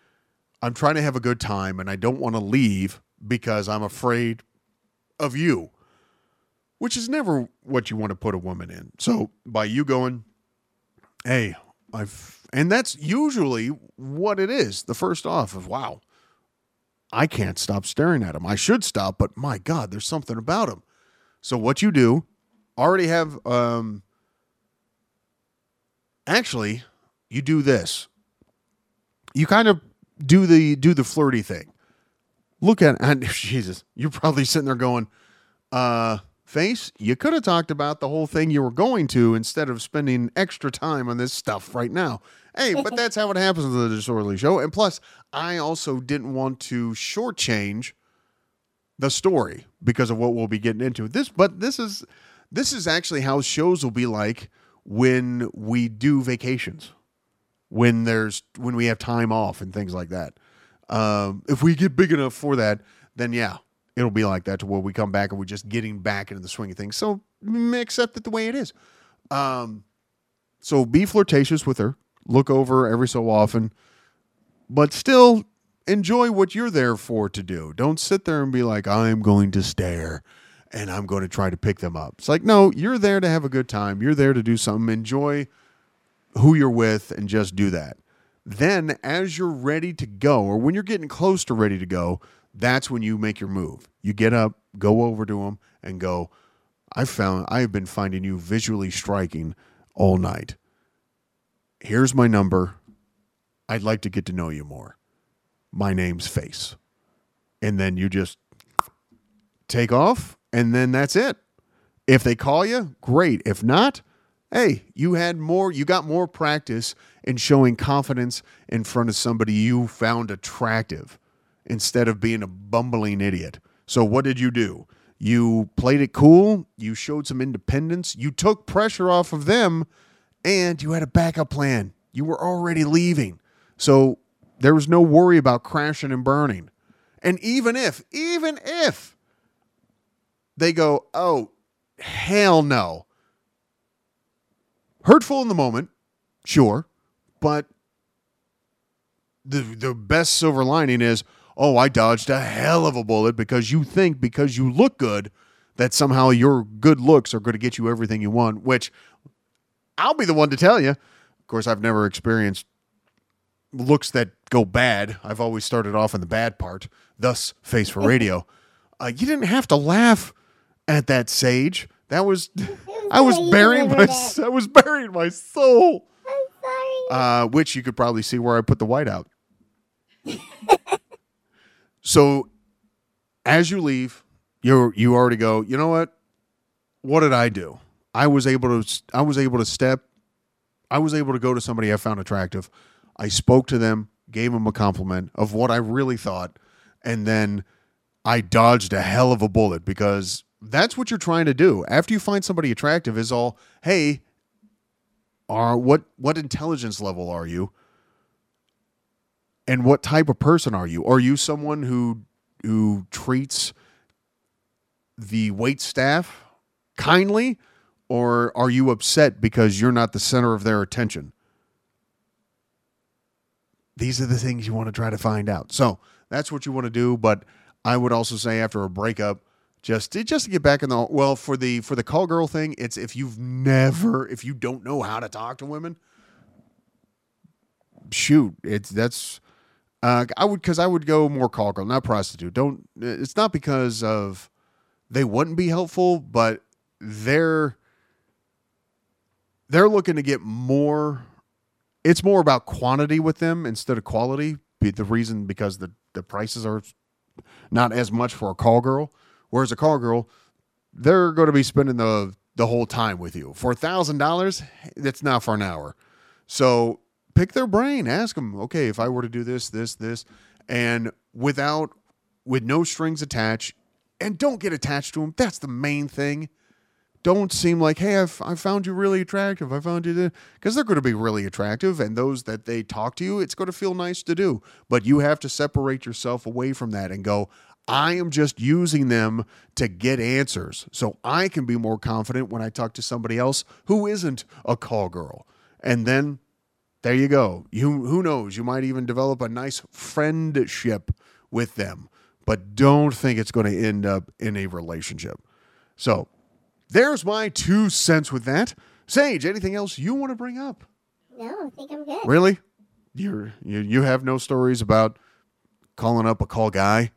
I'm trying to have a good time and I don't want to leave because I'm afraid of you, which is never what you want to put a woman in. So by you going, hey, I've, and that's usually what it is. The first off of, wow, I can't stop staring at him. I should stop, but my God, there's something about him. So what you do already have um actually you do this. You kind of do the do the flirty thing. Look at and jesus you're probably sitting there going uh face you could have talked about the whole thing you were going to instead of spending extra time on this stuff right now. Hey but that's how it happens with the disorderly show. And plus i also didn't want to shortchange the story because of what we'll be getting into. This but this is this is actually how shows will be like when we do vacations when there's when we have time off and things like that. Um, if we get big enough for that then yeah it'll be like that to where we come back and we're just getting back into the swing of things. So mm, accept it the way it is. Um, so be flirtatious with her. Look over every so often. But still enjoy what you're there for to do. Don't sit there and be like, I'm going to stare and I'm going to try to pick them up. It's like, no, you're there to have a good time. You're there to do something. Enjoy who you're with and just do that. Then, as you're ready to go, or when you're getting close to ready to go, that's when you make your move. You get up, go over to them, and go, I found I have been finding you visually striking all night. Here's my number. I'd like to get to know you more my name's face. And then you just take off, and then that's it. If they call you, great. If not, hey, you had more, you got more practice in showing confidence in front of somebody you found attractive instead of being a bumbling idiot. So, what did you do? You played it cool, you showed some independence, you took pressure off of them, and you had a backup plan. You were already leaving. So, there was no worry about crashing and burning. And even if, even if they go, oh, hell no. Hurtful in the moment, sure, but the the best silver lining is, oh, I dodged a hell of a bullet because you think because you look good that somehow your good looks are going to get you everything you want, which I'll be the one to tell you. Of course, I've never experienced looks that go bad. I've always started off in the bad part, thus face for radio. Uh, you didn't have to laugh at that sage. That was I was burying my I was burying my soul. I'm sorry. Uh, which you could probably see where I put the white out. so as you leave, you you already go, you know what? What did I do? I was able to I was able to step I was able to go to somebody I found attractive. I spoke to them, gave them a compliment of what I really thought, and then I dodged a hell of a bullet because that's what you're trying to do. After you find somebody attractive is all, "Hey, are what what intelligence level are you? And what type of person are you? Are you someone who who treats the wait staff kindly or are you upset because you're not the center of their attention? These are the things you want to try to find out. So that's what you want to do. But I would also say after a breakup, just to, just to get back in the well for the for the call girl thing, it's if you've never if you don't know how to talk to women, shoot, it's that's uh, I would because I would go more call girl, not prostitute. Don't. It's not because of they wouldn't be helpful, but they're they're looking to get more. It's more about quantity with them instead of quality. The reason because the the prices are not as much for a call girl, whereas a call girl, they're going to be spending the the whole time with you for a thousand dollars. That's not for an hour. So pick their brain. Ask them, okay, if I were to do this, this, this, and without with no strings attached, and don't get attached to them. That's the main thing. Don't seem like, hey, I've, I found you really attractive. I found you because they're going to be really attractive, and those that they talk to you, it's going to feel nice to do. But you have to separate yourself away from that and go. I am just using them to get answers so I can be more confident when I talk to somebody else who isn't a call girl. And then there you go. You who knows? You might even develop a nice friendship with them, but don't think it's going to end up in a relationship. So, there's my two cents with that. Sage, anything else you want to bring up? No, I think I'm good. Really? You're you you have no stories about calling up a call guy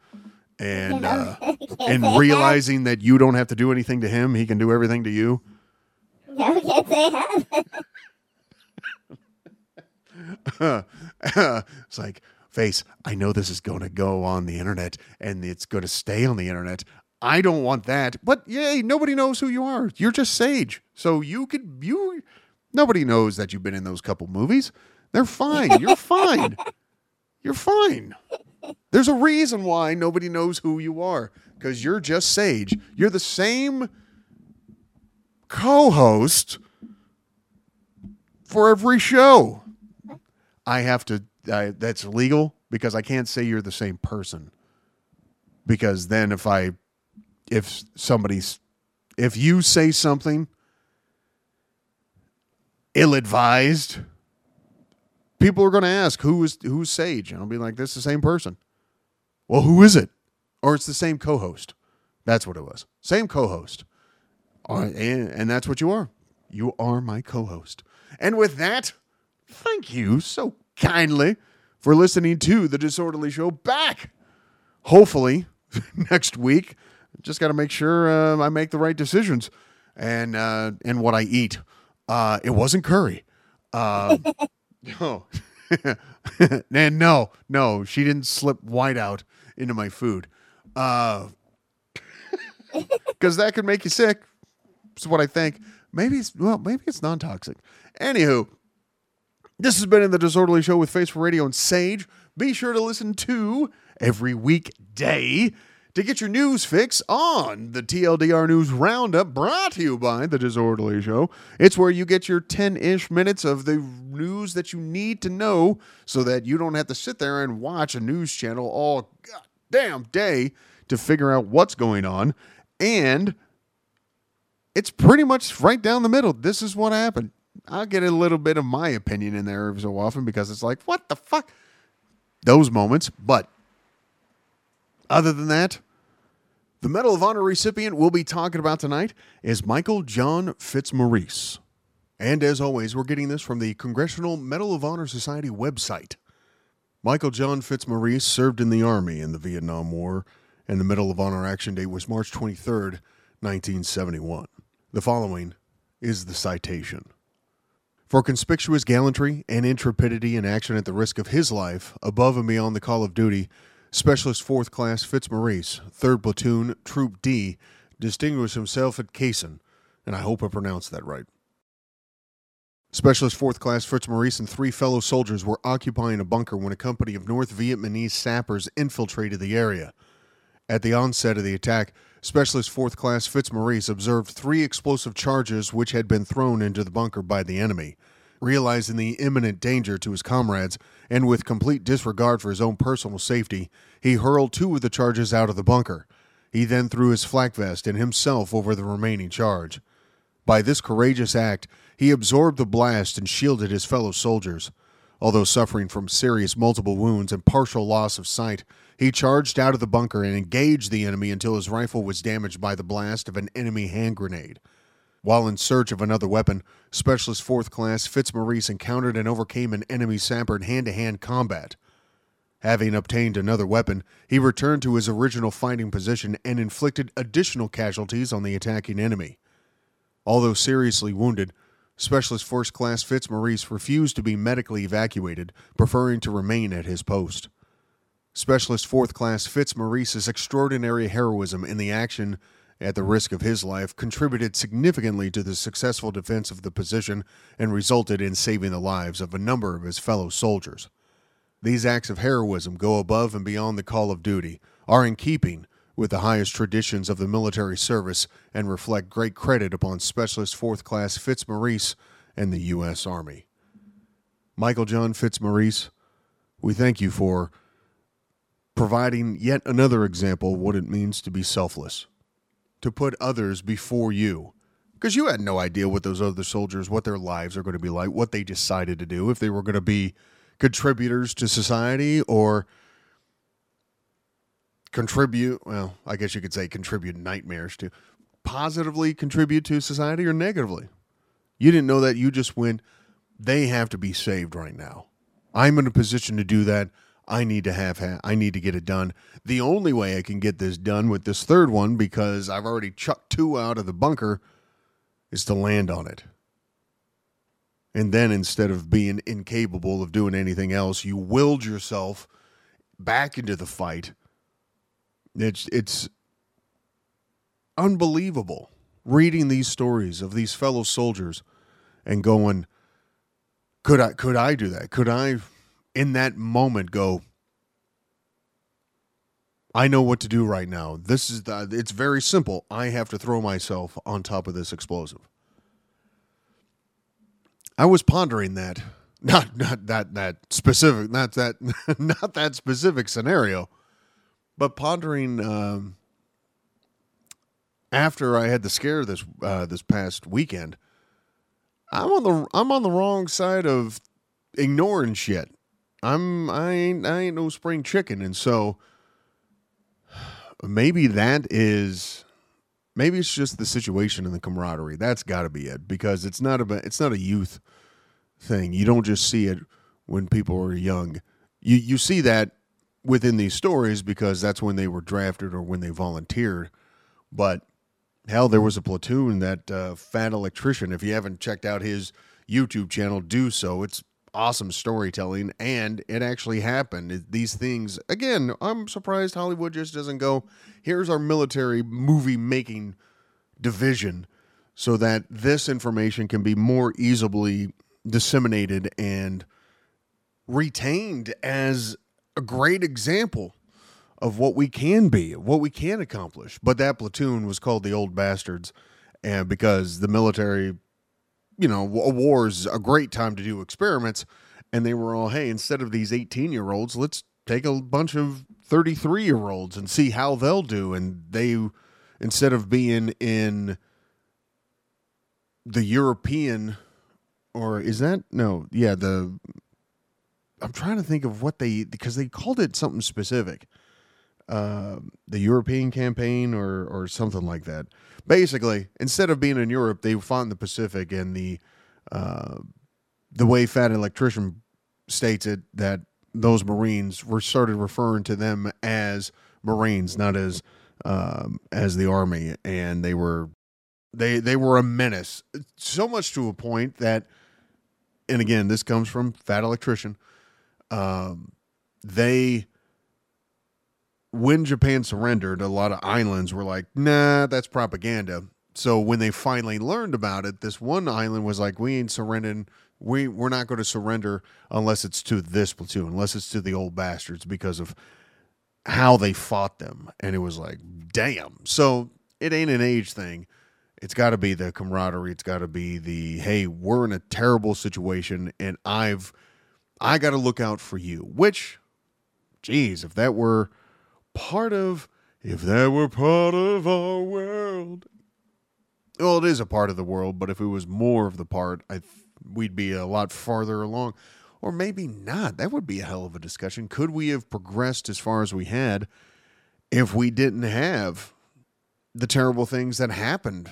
and uh, I can't say and realizing that you don't have to do anything to him, he can do everything to you. No, can't say I have. it's like face. I know this is going to go on the internet and it's going to stay on the internet. I don't want that. But yay, nobody knows who you are. You're just Sage. So you could you nobody knows that you've been in those couple movies. They're fine. You're fine. You're fine. There's a reason why nobody knows who you are cuz you're just Sage. You're the same co-host for every show. I have to. I, that's legal because I can't say you're the same person. Because then, if I, if somebody's, if you say something ill-advised, people are going to ask who is who's Sage, and I'll be like, this is the same person. Well, who is it? Or it's the same co-host. That's what it was. Same co-host. Uh, and, and that's what you are. You are my co-host. And with that, thank you so kindly for listening to the Disorderly Show back. Hopefully, next week. Just got to make sure uh, I make the right decisions and uh, and what I eat. Uh, it wasn't curry. Uh, no, and no, no, she didn't slip white out into my food. Because that could make you sick. Is what I think. Maybe it's well, maybe it's non-toxic. Anywho, this has been in the Disorderly Show with Face for Radio and Sage. Be sure to listen to every weekday to get your news fix on the TLDR News Roundup brought to you by the Disorderly Show. It's where you get your 10 ish minutes of the news that you need to know so that you don't have to sit there and watch a news channel all goddamn day to figure out what's going on. And it's pretty much right down the middle. This is what happened. I'll get a little bit of my opinion in there every so often because it's like, what the fuck? Those moments. But other than that, the Medal of Honor recipient we'll be talking about tonight is Michael John Fitzmaurice. And as always, we're getting this from the Congressional Medal of Honor Society website. Michael John Fitzmaurice served in the Army in the Vietnam War, and the Medal of Honor action date was March 23rd, 1971. The following is the citation. For conspicuous gallantry and intrepidity in action at the risk of his life, above and beyond the call of duty, Specialist 4th Class Fitzmaurice, 3rd Platoon, Troop D, distinguished himself at Khe Sanh, and I hope I pronounced that right. Specialist 4th Class Fitzmaurice and three fellow soldiers were occupying a bunker when a company of North Vietnamese sappers infiltrated the area. At the onset of the attack, Specialist 4th Class Fitzmaurice observed three explosive charges which had been thrown into the bunker by the enemy. Realizing the imminent danger to his comrades, and with complete disregard for his own personal safety, he hurled two of the charges out of the bunker. He then threw his flak vest and himself over the remaining charge. By this courageous act, he absorbed the blast and shielded his fellow soldiers. Although suffering from serious multiple wounds and partial loss of sight, he charged out of the bunker and engaged the enemy until his rifle was damaged by the blast of an enemy hand grenade. While in search of another weapon, Specialist 4th Class Fitzmaurice encountered and overcame an enemy sapper in hand to hand combat. Having obtained another weapon, he returned to his original fighting position and inflicted additional casualties on the attacking enemy. Although seriously wounded, Specialist First Class Fitzmaurice refused to be medically evacuated, preferring to remain at his post. Specialist Fourth Class Fitzmaurice's extraordinary heroism in the action at the risk of his life contributed significantly to the successful defense of the position and resulted in saving the lives of a number of his fellow soldiers. These acts of heroism go above and beyond the call of duty, are in keeping with the highest traditions of the military service, and reflect great credit upon Specialist Fourth Class Fitzmaurice and the U.S. Army. Michael John Fitzmaurice, we thank you for providing yet another example of what it means to be selfless, to put others before you. Because you had no idea what those other soldiers, what their lives are going to be like, what they decided to do, if they were going to be contributors to society or contribute, well, I guess you could say contribute nightmares to, positively contribute to society or negatively. You didn't know that. You just went, they have to be saved right now. I'm in a position to do that. I need to have ha- I need to get it done. The only way I can get this done with this third one because I've already chucked two out of the bunker is to land on it. And then instead of being incapable of doing anything else, you willed yourself back into the fight. It's it's unbelievable reading these stories of these fellow soldiers and going could I could I do that? Could I in that moment go I know what to do right now. This is the it's very simple. I have to throw myself on top of this explosive. I was pondering that. Not not that that specific not that not that specific scenario, but pondering um, after I had the scare this uh, this past weekend. I'm on the I'm on the wrong side of ignoring shit. I'm I ain't I ain't no spring chicken, and so maybe that is maybe it's just the situation and the camaraderie. That's got to be it because it's not a it's not a youth thing. You don't just see it when people are young. You you see that within these stories because that's when they were drafted or when they volunteered. But hell, there was a platoon that uh, fat electrician. If you haven't checked out his YouTube channel, do so. It's awesome storytelling, and it actually happened. These things again. I'm surprised Hollywood just doesn't go. Here's our military movie making division, so that this information can be more easily disseminated and retained as a great example of what we can be, what we can accomplish. But that platoon was called the Old Bastards, and because the military, you know, a war's a great time to do experiments, and they were all, hey, instead of these eighteen year olds, let's take a bunch of thirty three year olds and see how they'll do. And they, instead of being in the European, or is that no? Yeah, the I'm trying to think of what they because they called it something specific, uh, the European campaign or or something like that. Basically, instead of being in Europe, they fought in the Pacific, and the uh, the way Fat Electrician states it that those Marines were started referring to them as Marines, not as um, as the Army, and they were they they were a menace so much to a point that, and again, this comes from Fat Electrician um, they when Japan surrendered, a lot of islands were like, "Nah, that's propaganda." So when they finally learned about it, this one island was like, "We ain't surrendering. We we're not going to surrender unless it's to this platoon, unless it's to the old bastards because of how they fought them." And it was like, "Damn!" So it ain't an age thing. It's got to be the camaraderie. It's got to be the hey, we're in a terrible situation, and I've I got to look out for you. Which, geez, if that were part of, if that were part of our world, well, it is a part of the world. But if it was more of the part, I we'd be a lot farther along, or maybe not. That would be a hell of a discussion. Could we have progressed as far as we had if we didn't have the terrible things that happened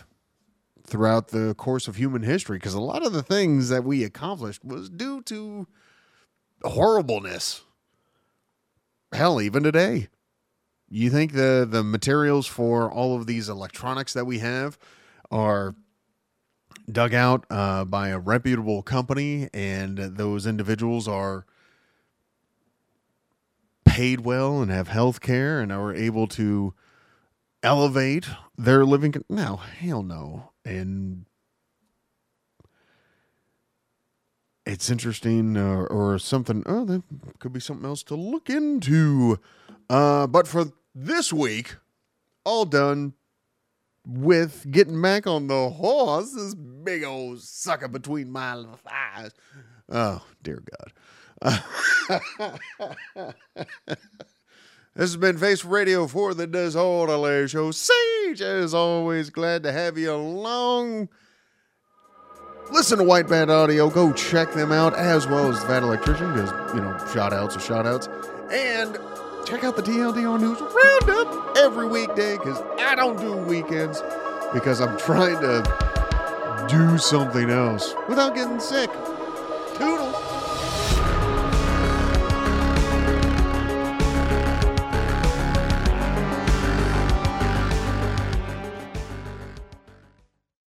throughout the course of human history? Because a lot of the things that we accomplished was due to horribleness. Hell, even today. You think the the materials for all of these electronics that we have are dug out uh, by a reputable company, and those individuals are paid well and have health care and are able to elevate their living? No, hell no. And it's interesting uh, or something. Oh, that could be something else to look into. Uh, but for this week, all done with getting back on the horse. This big old sucker between my thighs. Oh, dear God. This has been Face Radio for the Disorderly Show. Sage, as always, glad to have you along. Listen to White Bat Audio. Go check them out as well as the Fat Electrician because, you know, shout outs are shout outs. And check out the TLDR News Roundup every weekday because I don't do weekends because I'm trying to do something else without getting sick. Toodles.